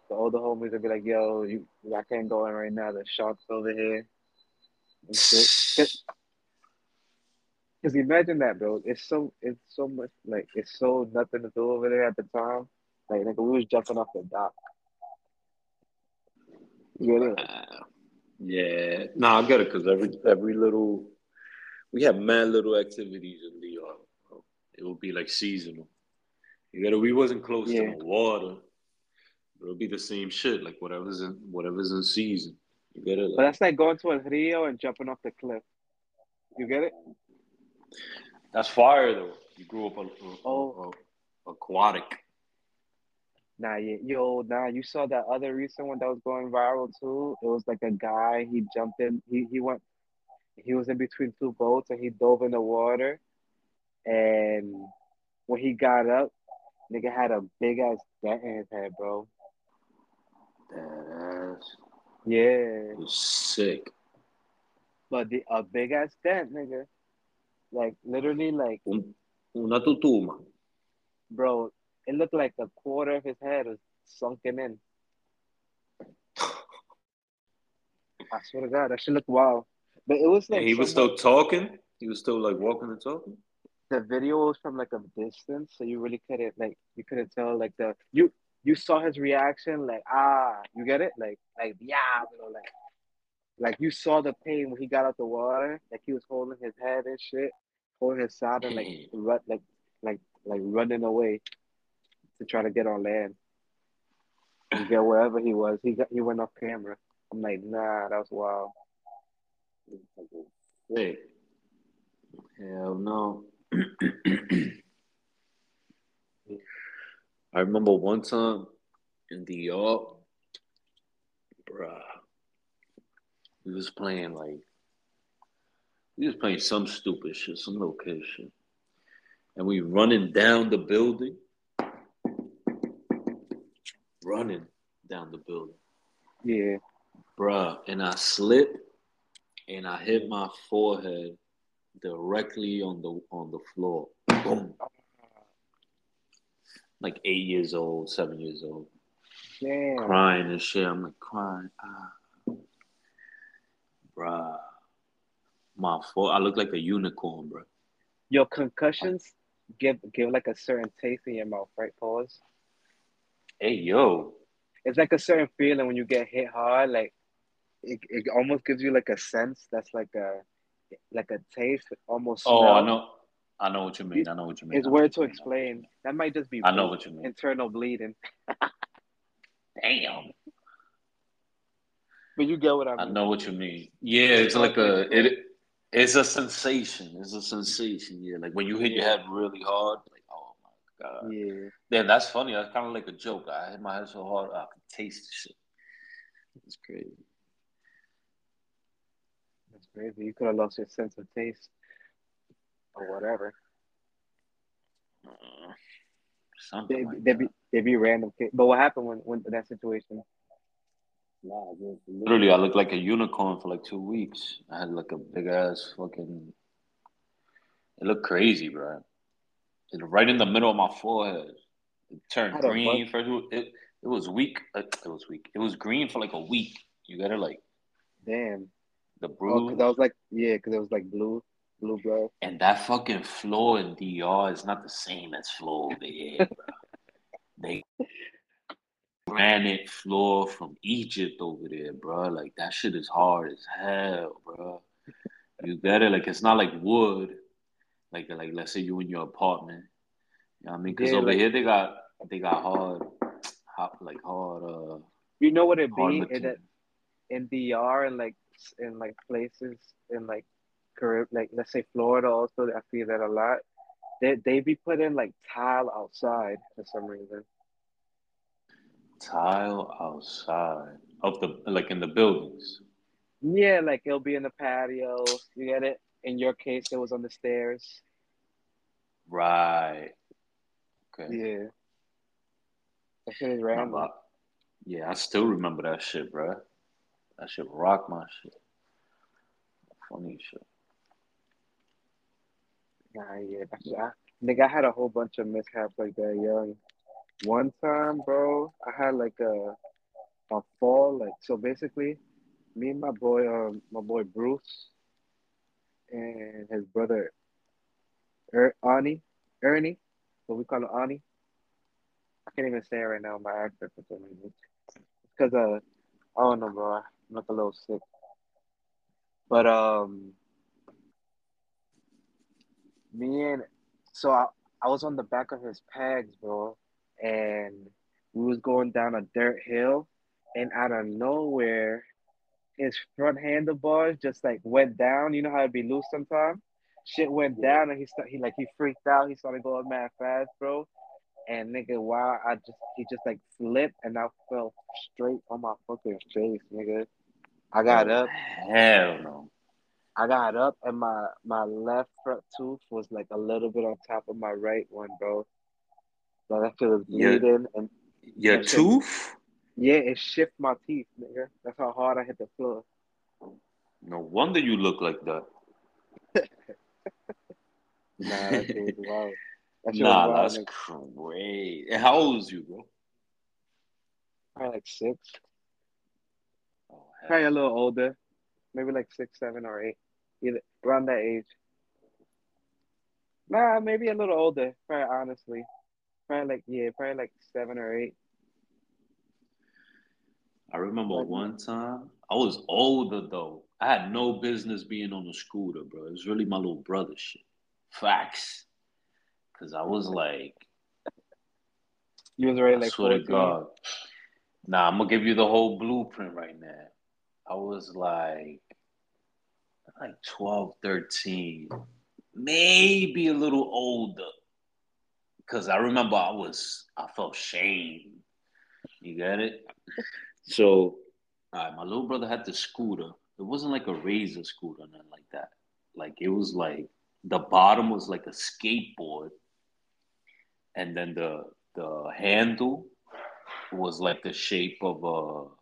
the older homies would be like yo you I can't go in right now. The sharks over here because imagine that bro. It's so it's so much like it's so nothing to do over there at the time. Like nigga we was jumping off the dock. You Uh, yeah, no, I get it because every every little we have mad little activities in Leon. It will be like seasonal. You get it. We wasn't close Yeah. to the water, It'll be the same shit, like whatever's in whatever's in season. You get it? But that's like going to a Rio and jumping off the cliff. You get it? that's fire though. You grew up on a, a, Oh. a- aquatic. Nah, yeah, yo, nah. You saw that other recent one that was going viral too. It was like a guy. He jumped in. He he went. He was in between two boats and he dove in the water. And when he got up, nigga had a big ass dent in his head, bro. That ass Yeah, sick. but the a big ass dent, nigga. Like literally, like Un- Una tutuma. bro, it looked like a quarter of his head was sunken in. I swear to God, that shit looked wild. But it was like And he was still talking. He was still like walking and talking. The video was from like a distance, so you really couldn't like you couldn't tell like the you you saw his reaction like ah you get it? Like like yeah you know like like you saw the pain when he got out the water like he was holding his head and shit holding his side and like run like like like running away to try to get on land. And get wherever he was he got he went off camera. I'm like nah that was wild. Sick. Hell no. I remember one time in the yard, bruh, we was playing like, we was playing some stupid shit, some little kid shit. And we running down the building, running down the building, yeah bruh. And I slipped and I hit my forehead directly on the on the floor. Boom. Like eight years old, seven years old, damn crying and shit. I'm like crying, ah, bruh. My fore, I look like a unicorn, bro. Your concussions give give like a certain taste in your mouth, right? Pause. Hey, yo, It's like a certain feeling when you get hit hard. Like it, it almost gives you like a sense that's like a like a taste, almost. oh, smell. I know, I know what you mean. I know what you mean. It's weird to you mean. explain. That might just be I know what you mean. internal bleeding, [LAUGHS] Damn, but you get what I mean. I know what you mean. Yeah, it's like a it. It's a sensation. It's a sensation. Yeah, like when you hit your head really hard, like oh my god. Yeah, Then that's funny. That's kind of like a joke. I hit my head so hard I could taste the shit. It's crazy. That's crazy. You could have lost your sense of taste or whatever. Uh, They something like they that. be they be random. Kids. But what happened when when that situation? Nah, just literally, I looked like a unicorn for like two weeks. I had like a big ass fucking. It looked crazy, bro. It right in the middle of my forehead. It turned green fuck? first. It it was weak. uh, It was weak. It was green for like a week. You gotta like Damn. The Oh, bruise. cause I was like, yeah, cause it was like blue, blue blood. And that fucking floor in DR is not the same as floor over here, bro. [LAUGHS] they granite floor from Egypt over there, bro. Like that shit is hard as hell, bro. You get it? Like it's not like wood. Like like let's say you in your apartment. You know what I mean? Because Yeah, over like- here they got they got hard, hot like hard uh You know what it be? In, that, in DR and like in like places in like Carib, like let's say Florida. Also, I see that a lot. They they be putting like tile outside for some reason. tile outside of the like in the buildings. Yeah, like it'll be in the patio. You get it? In your case, it was on the stairs. Right. Okay. Yeah. That shit is random. yeah, I still remember that shit, bro. That shit rock my shit. Funny shit. Nah, yeah, I, nigga, I had a whole bunch of mishaps like that young. One time, bro, I had like a a fall, like so basically, me and my boy, um, my boy Bruce, and his brother, er, Ani, Ernie, what we call him Ani. I can't even say it right now. My accent for some reason. Because uh, I don't know, bro. I'm like a little sick. But um, me and so I, I was on the back of his pegs, bro, and we was going down a dirt hill, and out of nowhere, his front handlebars just like went down. You know how it'd be loose sometimes. Shit went down, and he start, he like he freaked out. He started going mad fast, bro. And nigga, wow, I just he just like slipped, and I fell straight on my fucking face, nigga. I got Oh, up. Hell no. I got up and my my left front tooth was like a little bit on top of my right one, bro. That shit was Yeah. bleeding and Your shit- tooth? yeah, it shift my teeth, nigga. That's how hard I hit the floor. No wonder you look like that. [LAUGHS] Nah, that shit was wild. That shit nah, wild, that's nigga. crazy. How old was you, bro? Probably like six. Probably a little older. Maybe like six, seven, or eight. Either around that age. Nah, maybe a little older, probably honestly. Probably like yeah, probably like seven or eight. I remember Like- one time I was older though. I had no business being on a scooter, bro. It was really my little brother shit. Facts. Cause I was like, You was already I like swear 14. to God. Nah, I'm gonna give you the whole blueprint right now. I was like like 12, 13, maybe a little older. Cause I remember I was I felt shame. You get it? So my little brother had the scooter. It wasn't like a razor scooter, or nothing like that. Like it was like the bottom was like a skateboard, and then the the handle was like the shape of a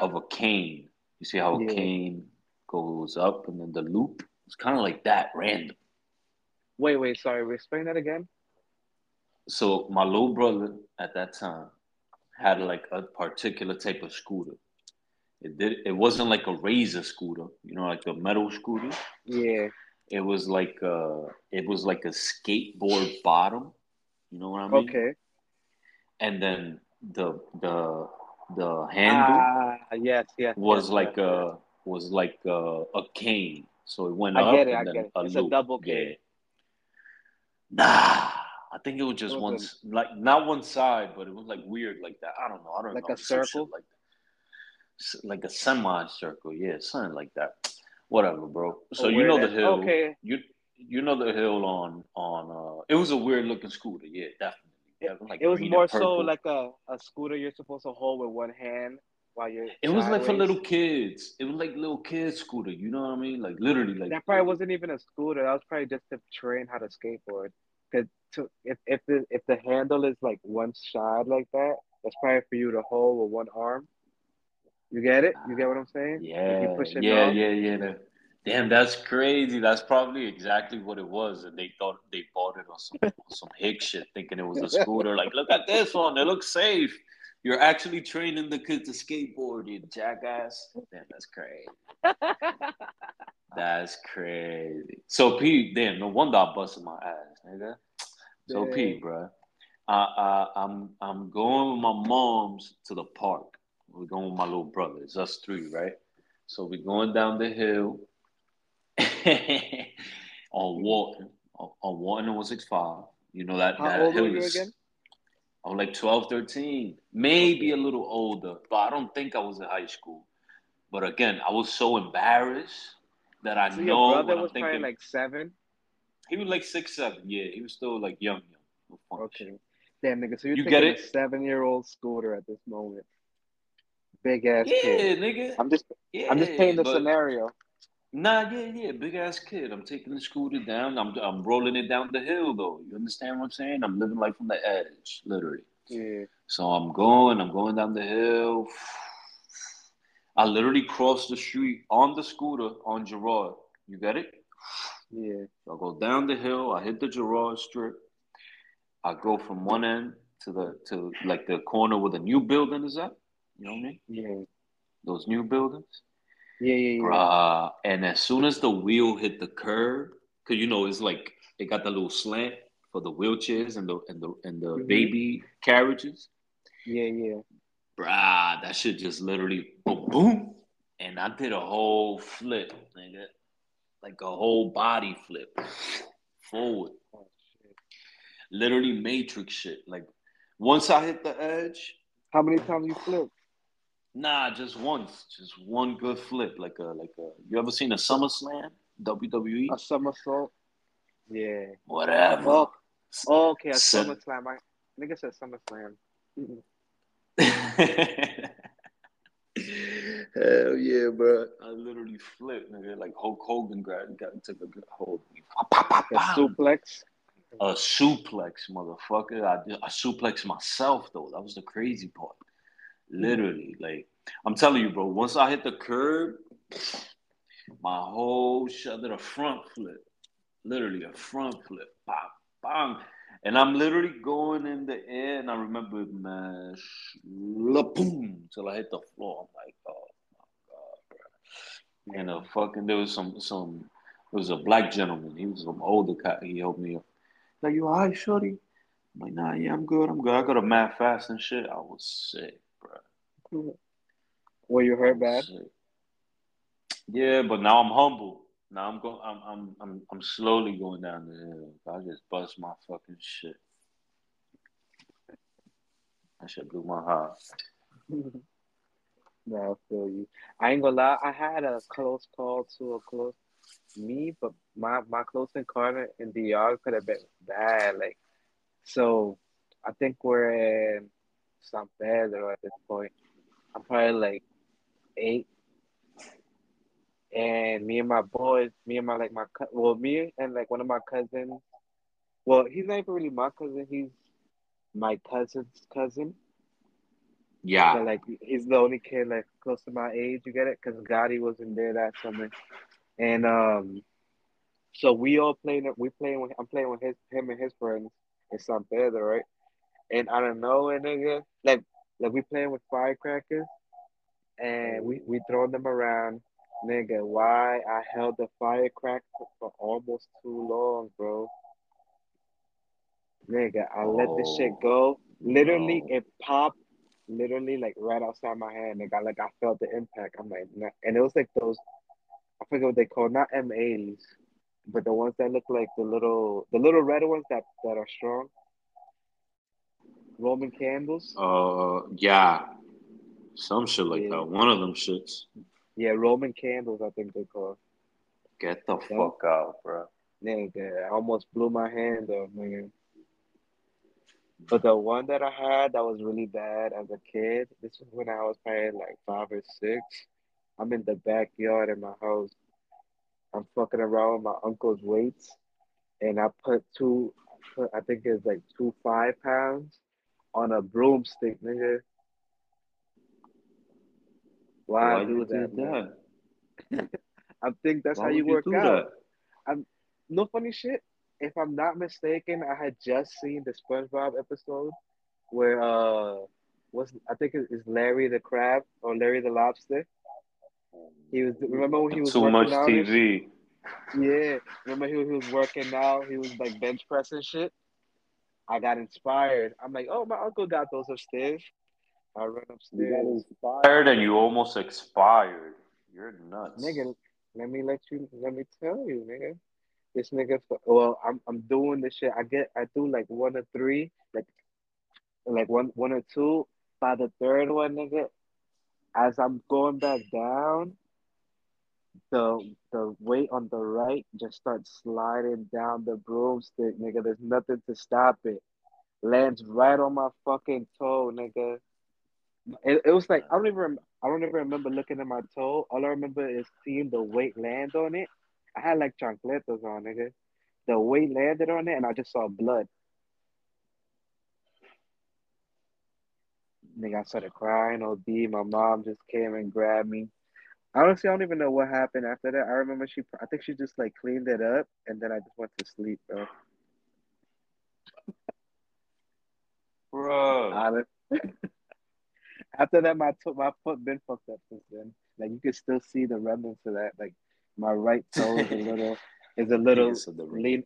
of a cane. You see how a cane goes up, and then the loop it's kind of like that, random. Wait, wait, sorry. Explain that again. So my little brother at that time had like a particular type of scooter. It did. It wasn't like a razor scooter, you know, like a metal scooter. Yeah. It was like a, it was like a skateboard bottom. You know what I mean? Okay. And then the the the handle Ah, yes, yes. was yes, like yes, a was like a, a cane. So it went I up get it, and I then get it. a It's a loop. double Yeah. cane. Nah, I think it was just It one, like not one side, but it was like weird like that. I don't know. I don't Like know. a circle? like like a semicircle. Yeah, something like that. Whatever, bro. So you know the hill. Okay. You you know the hill on on. uh It was a weird looking scooter. Yeah, definitely. Definitely like It was more so like a, a scooter you're supposed to hold with one hand while you're. It was like for little kids. It was like little kids scooter. You know what I mean? Like literally, like That probably wasn't even a scooter. That was probably just to train how to skateboard. Cause to if if the if the handle is like one side like that, that's probably for you to hold with one arm. You get it? You get what I'm saying? Yeah, it yeah, off. yeah, yeah. Damn, that's crazy. That's probably exactly what it was, and they thought they bought it on some on some hick shit, thinking it was a scooter. Like, look at this one; it looks safe. You're actually training the kid to skateboard, you jackass. Damn, that's crazy. [LAUGHS] That's crazy. So P, damn, no wonder I busted my ass, nigga. So P, Dang. bro, I, I, I'm I'm going with my mom's to the park. We're going with my little brother. It's us three, right? So we're going down the hill [LAUGHS] on Walton, on, on Walton and 165. You know that, How that old were you is. again? I was like 12, 13, maybe a little older, but I don't think I was in high school. But again, I was so embarrassed that I So know your brother I'm was thinking. probably like seven. he was like six, seven. Yeah, he was still like young, young. No. Okay. Damn nigga, so you're You taking get a it? seven year old scooter at this moment. Big ass Yeah, kid. nigga. I'm just yeah, I'm just painting the but- scenario. Nah, yeah, yeah, big ass kid. I'm taking the scooter down. I'm I'm rolling it down the hill though. You understand what I'm saying? I'm living life from the edge, literally. Yeah. So I'm going, I'm going down the hill. I literally crossed the street on the scooter on Gerard. You get it? Yeah. So I go down the hill, I hit the Gerard strip. I go from one end to the to like the corner where the new building is at. You know what I mean? Yeah. Those new buildings. Yeah, yeah, yeah. Bruh. And as soon as the wheel hit the curb, cause you know it's like it got the little slant for the wheelchairs and the and the and the Mhm. baby carriages. Yeah, yeah. Bruh, that shit just literally boom boom. And I did a whole flip, nigga. Like a whole body flip. Forward. Oh. Literally matrix shit. Like Once I hit the edge, How many times you flip? Nah, just once, just one good flip, like a like a. You ever seen a SummerSlam? WWE, A somersault? Yeah. whatever. Oh, oh okay, a SummerSlam. I nigga said SummerSlam. [LAUGHS] Hell yeah, bro! I literally flipped, nigga. Like Hulk Hogan grabbed, got took a good hold A suplex. A suplex, motherfucker. I, I suplex myself though. That was the crazy part. Literally, like I'm telling you, bro. Once I hit the curb, my whole shit did a front flip. Literally a front flip. Bang, bang. And I'm literally going in the air, and I remember, man, boom, till I hit the floor. I'm like, oh my god, bro. And a fucking there was some some there was a black gentleman. He was some older guy. He helped me up. Like, you all right, shorty? I'm like, nah, yeah, I'm good. I'm good. I got a mad fast and shit. I was sick, bro. Were you hurt bad? Yeah, but now I'm humble. Now I'm going. I'm I'm I'm I'm slowly going down the hill. I just bust my fucking shit. That shit blew my heart. [LAUGHS] no, I feel you. I ain't gonna lie. I had a close call to a close me, but my my close encounter in the yard could have been bad. Like, so I think we're in San Pedro at this point. I'm probably like eight, and me and my boys, me and my like my well, me and like one of my cousins. Well, he's not even really my cousin. He's my cousin's cousin. Yeah. But like he's the only kid like close to my age. You get it? Because Gotti wasn't there that summer, and um, so we all playing. We playing with. I'm playing with his him and his friends in San Pedro, right? And I don't know, and nigga, like like we playing with firecrackers, and we we throwing them around. Nigga, why I held the firecracker for almost too long, bro. Nigga, I let this shit Oh, go. Literally, no. it popped literally like right outside my hand. Nigga, like I felt the impact. I'm like, nah. and it was like those, I forget what they call, not M80s, but the ones that look like the little, the little red ones that that are strong. Roman candles. Uh, yeah. Some shit like Yeah, that. One of them shits. yeah, Roman candles. I think they call. Get the Yeah, fuck out, bro. nigga, I almost blew my hand off, nigga. But the one that I had that was really bad as a kid, this was when I was probably like five or six. I'm in the backyard in my house. I'm fucking around with my uncle's weights, and I put two, I put, I think it's like two five pounds on a broomstick, nigga. Why I Why you do that, man? that? [LAUGHS] I think that's Why how you you work do out. that? I'm no funny shit. If I'm not mistaken, I had just seen the SpongeBob episode where uh, what's I think it is Larry the crab or Larry the lobster. He was remember when he was Too much? TV. Yeah, remember he was, he was working out. He was like bench pressing shit. I got inspired. I'm like, oh, my uncle got those upstairs. I run You got upstairs. inspired and you almost expired. You're nuts. Nigga, let me let you let me tell you, nigga. This nigga well, I'm I'm doing this shit. I get I do like one or three, like like one one or two. By the third one, nigga, as I'm going back down, the the weight on the right just starts sliding down the broomstick, nigga. There's nothing to stop it. Lands right on my fucking toe, nigga. It, it was like I don't even I don't even remember looking at my toe. All I remember is seeing the weight land on it. I had like chancletas on, nigga. The weight landed on it, and I just saw blood. Nigga, I started crying. OD. My mom just came and grabbed me. Honestly, I don't even know what happened after that. I remember she, I think she just like cleaned it up, and then I just went to sleep, bro. Bro. [LAUGHS] After that, my to- my foot been fucked up since then. Like you can still see the remnants of that. Like my right [LAUGHS] toe is a little is a little lean.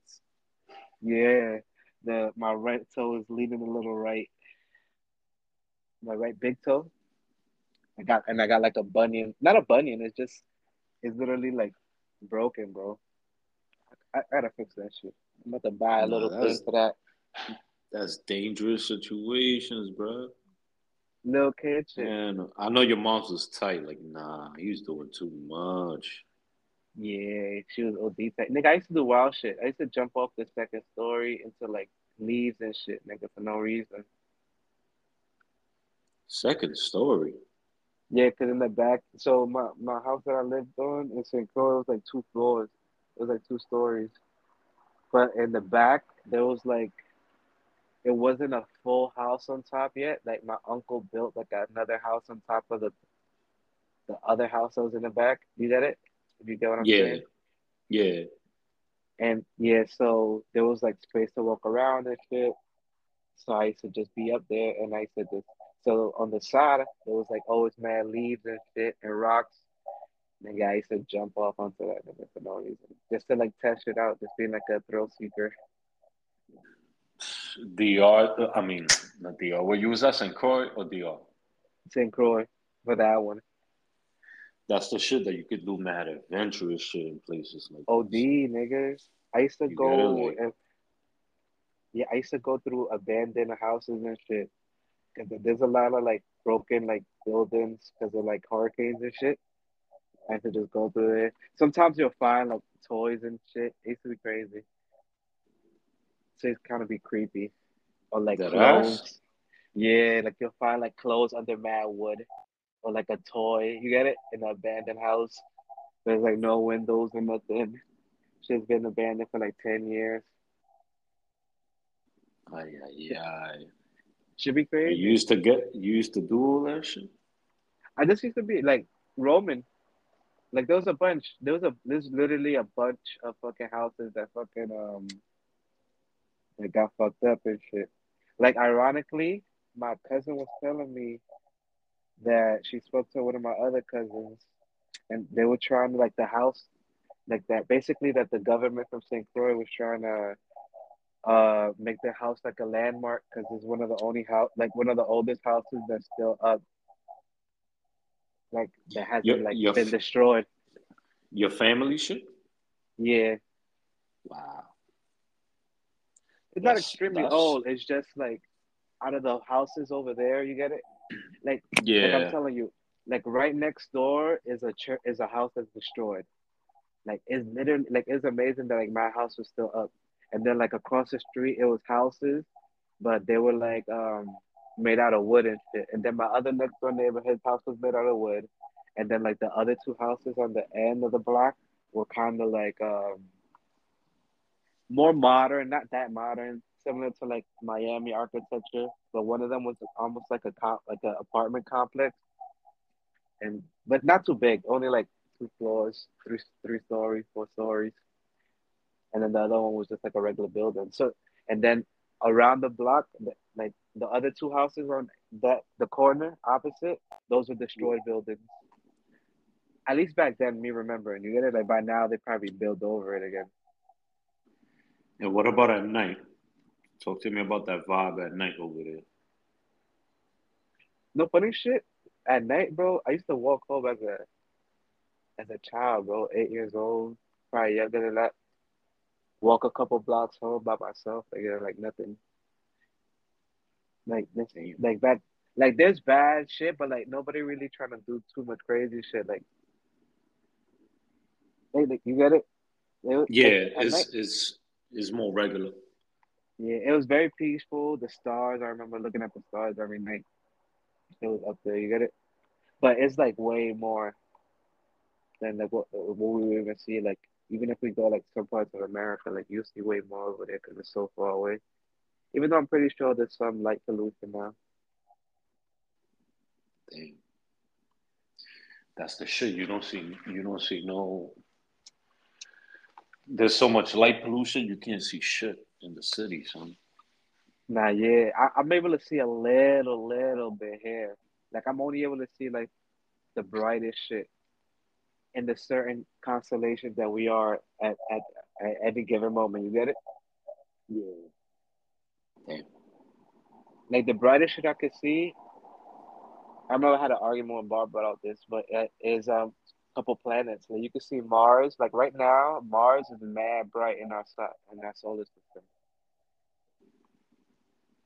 Yeah, the my right toe is leaning a little right. My right big toe. I got and I got like a bunion. Not a bunion. It's just it's literally like broken, bro. I, I gotta fix that shit. I'm about to buy a Nah, little thing for that. That's dangerous situations, bro. Little kid shit. Man, I know your mom's was tight. Like, nah, he was doing too much. Yeah, she was OD tight. Nigga, I used to do wild shit. I used to jump off the second story into like leaves and shit, nigga, for no reason. Second story. Yeah, cause in the back, so my my house that I lived on in St. Croix was like two floors. It was like two stories, but in the back there was like, it wasn't a full house on top yet. Like my uncle built like another house on top of the, the other house that was in the back. You get it? You get what I'm Yeah. saying? Yeah. And yeah, so there was like space to walk around and shit. So I used to just be up there and I used to just so on the side there was like oh, always mad leaves and shit and rocks. Nigga, I used to jump off onto that nigga for no reason. Just to like test it out, just being like a thrill seeker. DR, I mean, not DR. Were you was St. Croix or DR? St. Croix for that one. That's the shit that you could do mad adventurous shit in places like OD this. niggas. I used to You go and yeah, I used to go through abandoned houses and shit. Cause there's a lot of like broken like buildings because of like hurricanes and shit. I had to just go through it. Sometimes you'll find like toys and shit. It used to be crazy. So it's kind of be creepy. Or like That clothes. ass? Yeah, like you'll find like clothes under mad wood. Or like a toy. You get it? In an abandoned house. There's like no windows or nothing. Shit's been abandoned for like ten years. Ay, ay, ay. Should be You used to get, you used to do all that shit? I just used to be like Roman. Like there was a bunch. There was a there's literally a bunch of fucking houses that fucking um that got fucked up and shit. Like ironically, my cousin was telling me that she spoke to one of my other cousins and they were trying to like the house like that basically that the government from St. Croix was trying to uh make the house like a landmark because it's one of the only house like one of the oldest houses that's still up like that hasn't Your- like your been destroyed Your family shit? yeah Wow. it's not extremely that's- old it's just like out of the houses over there you get it [CLEARS THROAT] like like I'm telling you, like right next door is a church, is a house that's destroyed. Like it's literally like it's amazing that like my house was still up, and then like across the street it was houses, but they were like um made out of wood and shit. And then my other next door neighbor, his house was made out of wood, and then like the other two houses on the end of the block were kind of like um more modern, not that modern, similar to like Miami architecture. But one of them was almost like a comp, like an apartment complex, and but not too big, only like two floors, three three stories, four stories, and then the other one was just like a regular building. So and then around the block, the- like the other two houses on that the corner opposite, those were destroyed buildings. At least back then, me remembering, you get it. Like by now, they probably built over it again. And what about at night? Talk to me about that vibe at night over there. No funny shit. At night, bro, I used to walk home as a as a child, bro, eight years old, probably younger than that. Walk a couple blocks home by myself, like yeah, like nothing. Like this, like back, like there's bad shit, but like nobody really trying to do too much crazy shit. Like, hey, like you get it? It Yeah, like, it's night- it's it's more regular. Yeah, it was very peaceful. The stars, I remember looking at the stars every night. It was up there, you get it? But it's like way more than like what what we would even see. Like even if we go like some parts of America, like you see way more over there because it's so far away. Even though I'm pretty sure there's some light pollution now. Damn. That's the shit. You don't see you don't see no there's so much light pollution you can't see shit in the city, son. Nah, yeah, I, I'm able to see a little, little bit here. Like I'm only able to see like the brightest shit in the certain constellations that we are at at, at any given moment. You get it? Yeah. Damn. Like the brightest shit I could see. I remember I had an argument with Bob about this, but it is um a couple planets. Like you can see Mars. Like right now, Mars is mad bright in our sky in our solar system.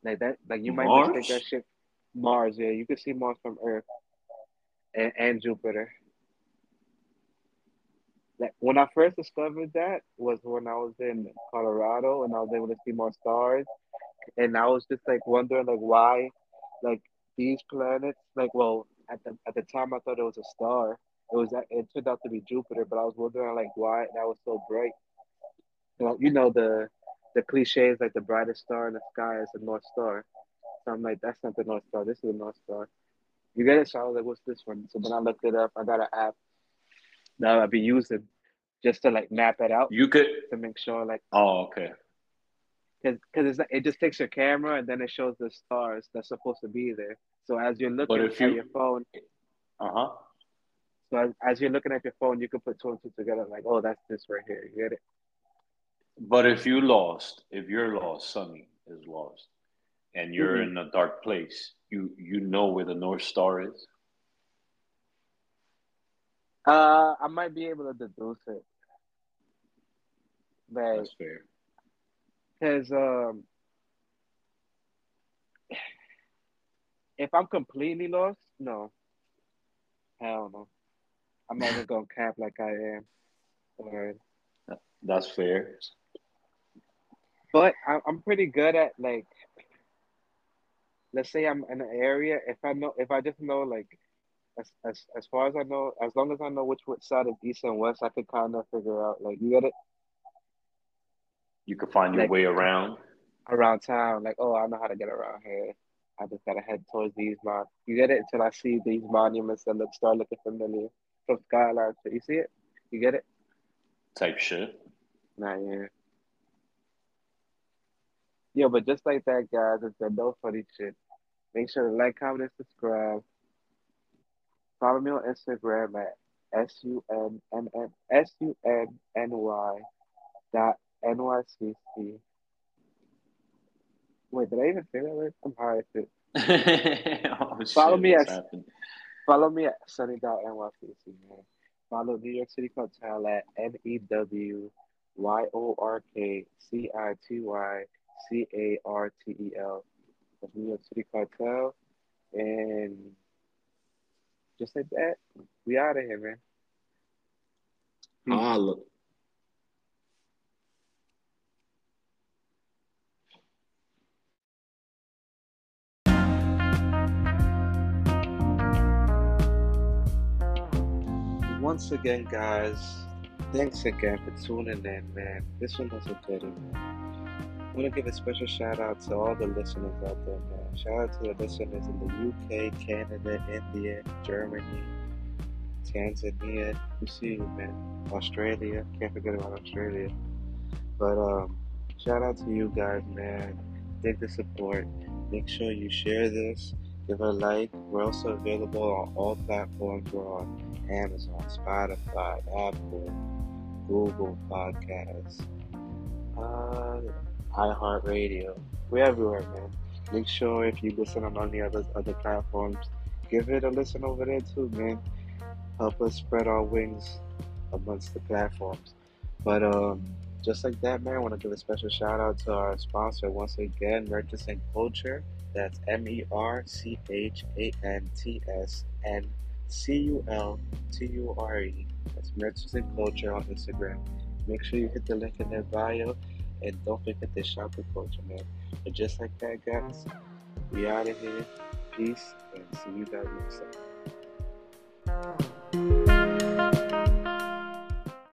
Like that, like you might Mars? mistake that shit. Mars, yeah, you can see Mars from Earth and, and Jupiter. When I first discovered that was when I was in Colorado and I was able to see more stars, and I was just like wondering like why, like these planets, like well at the at the time I thought it was a star. It was it turned out to be Jupiter, but I was wondering like why that was so bright. Well, you know the the cliche is like the brightest star in the sky is the North Star. So I'm like, that's not the North Star. This is the North Star. You get it? So I was like, what's this one? So then I looked it up. I got an app that I'll be using just to like map it out You could. to make sure like Oh, okay. because because it just takes your camera and then it shows the stars that's supposed to be there. So as you're looking at you- your phone, Uh huh. so as, as you're looking at your phone, you can put two and two together. Like, oh, that's this right here. You get it? But if you lost, if you're lost, Sunny is lost, and you're Mhm. in a dark place, you you know where the North Star is. Uh, I might be able to deduce it, but That's fair. because um, if I'm completely lost, no, hell no. I'm not even [LAUGHS] gonna camp like I am. Or, That's fair. but I'm pretty good at like, let's say I'm in an area. If I know, if I just know like, as as as far as I know, as long as I know which which side is east and west, I could kind of figure out like you get it You can find your Like- way around. around town. Like, oh, I know how to get around here. I just gotta head towards these mon. You get it until I see these monuments that look start looking familiar from skyline. So you see it? You get it? Type shit. Nah, yeah. Yo, but just like that, guys, it's the no funny shit. Make sure to like, comment, and subscribe. Follow me on Instagram at s u n n n s u n n y dot n y c c. Wait, did I even say that right? I'm high as shit. [LAUGHS] oh, Follow shit, me at- happened? Follow me at sunny.nycc, man. Follow New York City Cartel at N E W Y O R K C I T Y C A R T E L. New York City Cartel. And just like that, we out of here, man. Hmm. Ah, Holla. Once again, guys, thanks again for tuning in, man. This one was a good one. I want to give a special shout out to all the listeners out there, man. Shout out to the listeners in the UK, Canada, India, Germany, Tanzania. We see you, man. Australia. Can't forget about Australia. But um, shout out to you guys, man. Dig the support. Make sure you share this. Give a like. We're also available on all platforms. We're on Amazon, Spotify, Apple, Google Podcasts, uh, iHeartRadio. We're everywhere, man. Make sure if you listen on any other other platforms, give it a listen over there too, man. Help us spread our wings amongst the platforms. But um, just like that, man, I want to give a special shout out to our sponsor once again, Merchants Culture. That's M E R C H A N T S N C U L T U R E. That's Merchants Culture on Instagram. Make sure you hit the link in their bio and don't forget to shop the culture, man. But just like that, guys, we out of here. Peace and see you guys next time.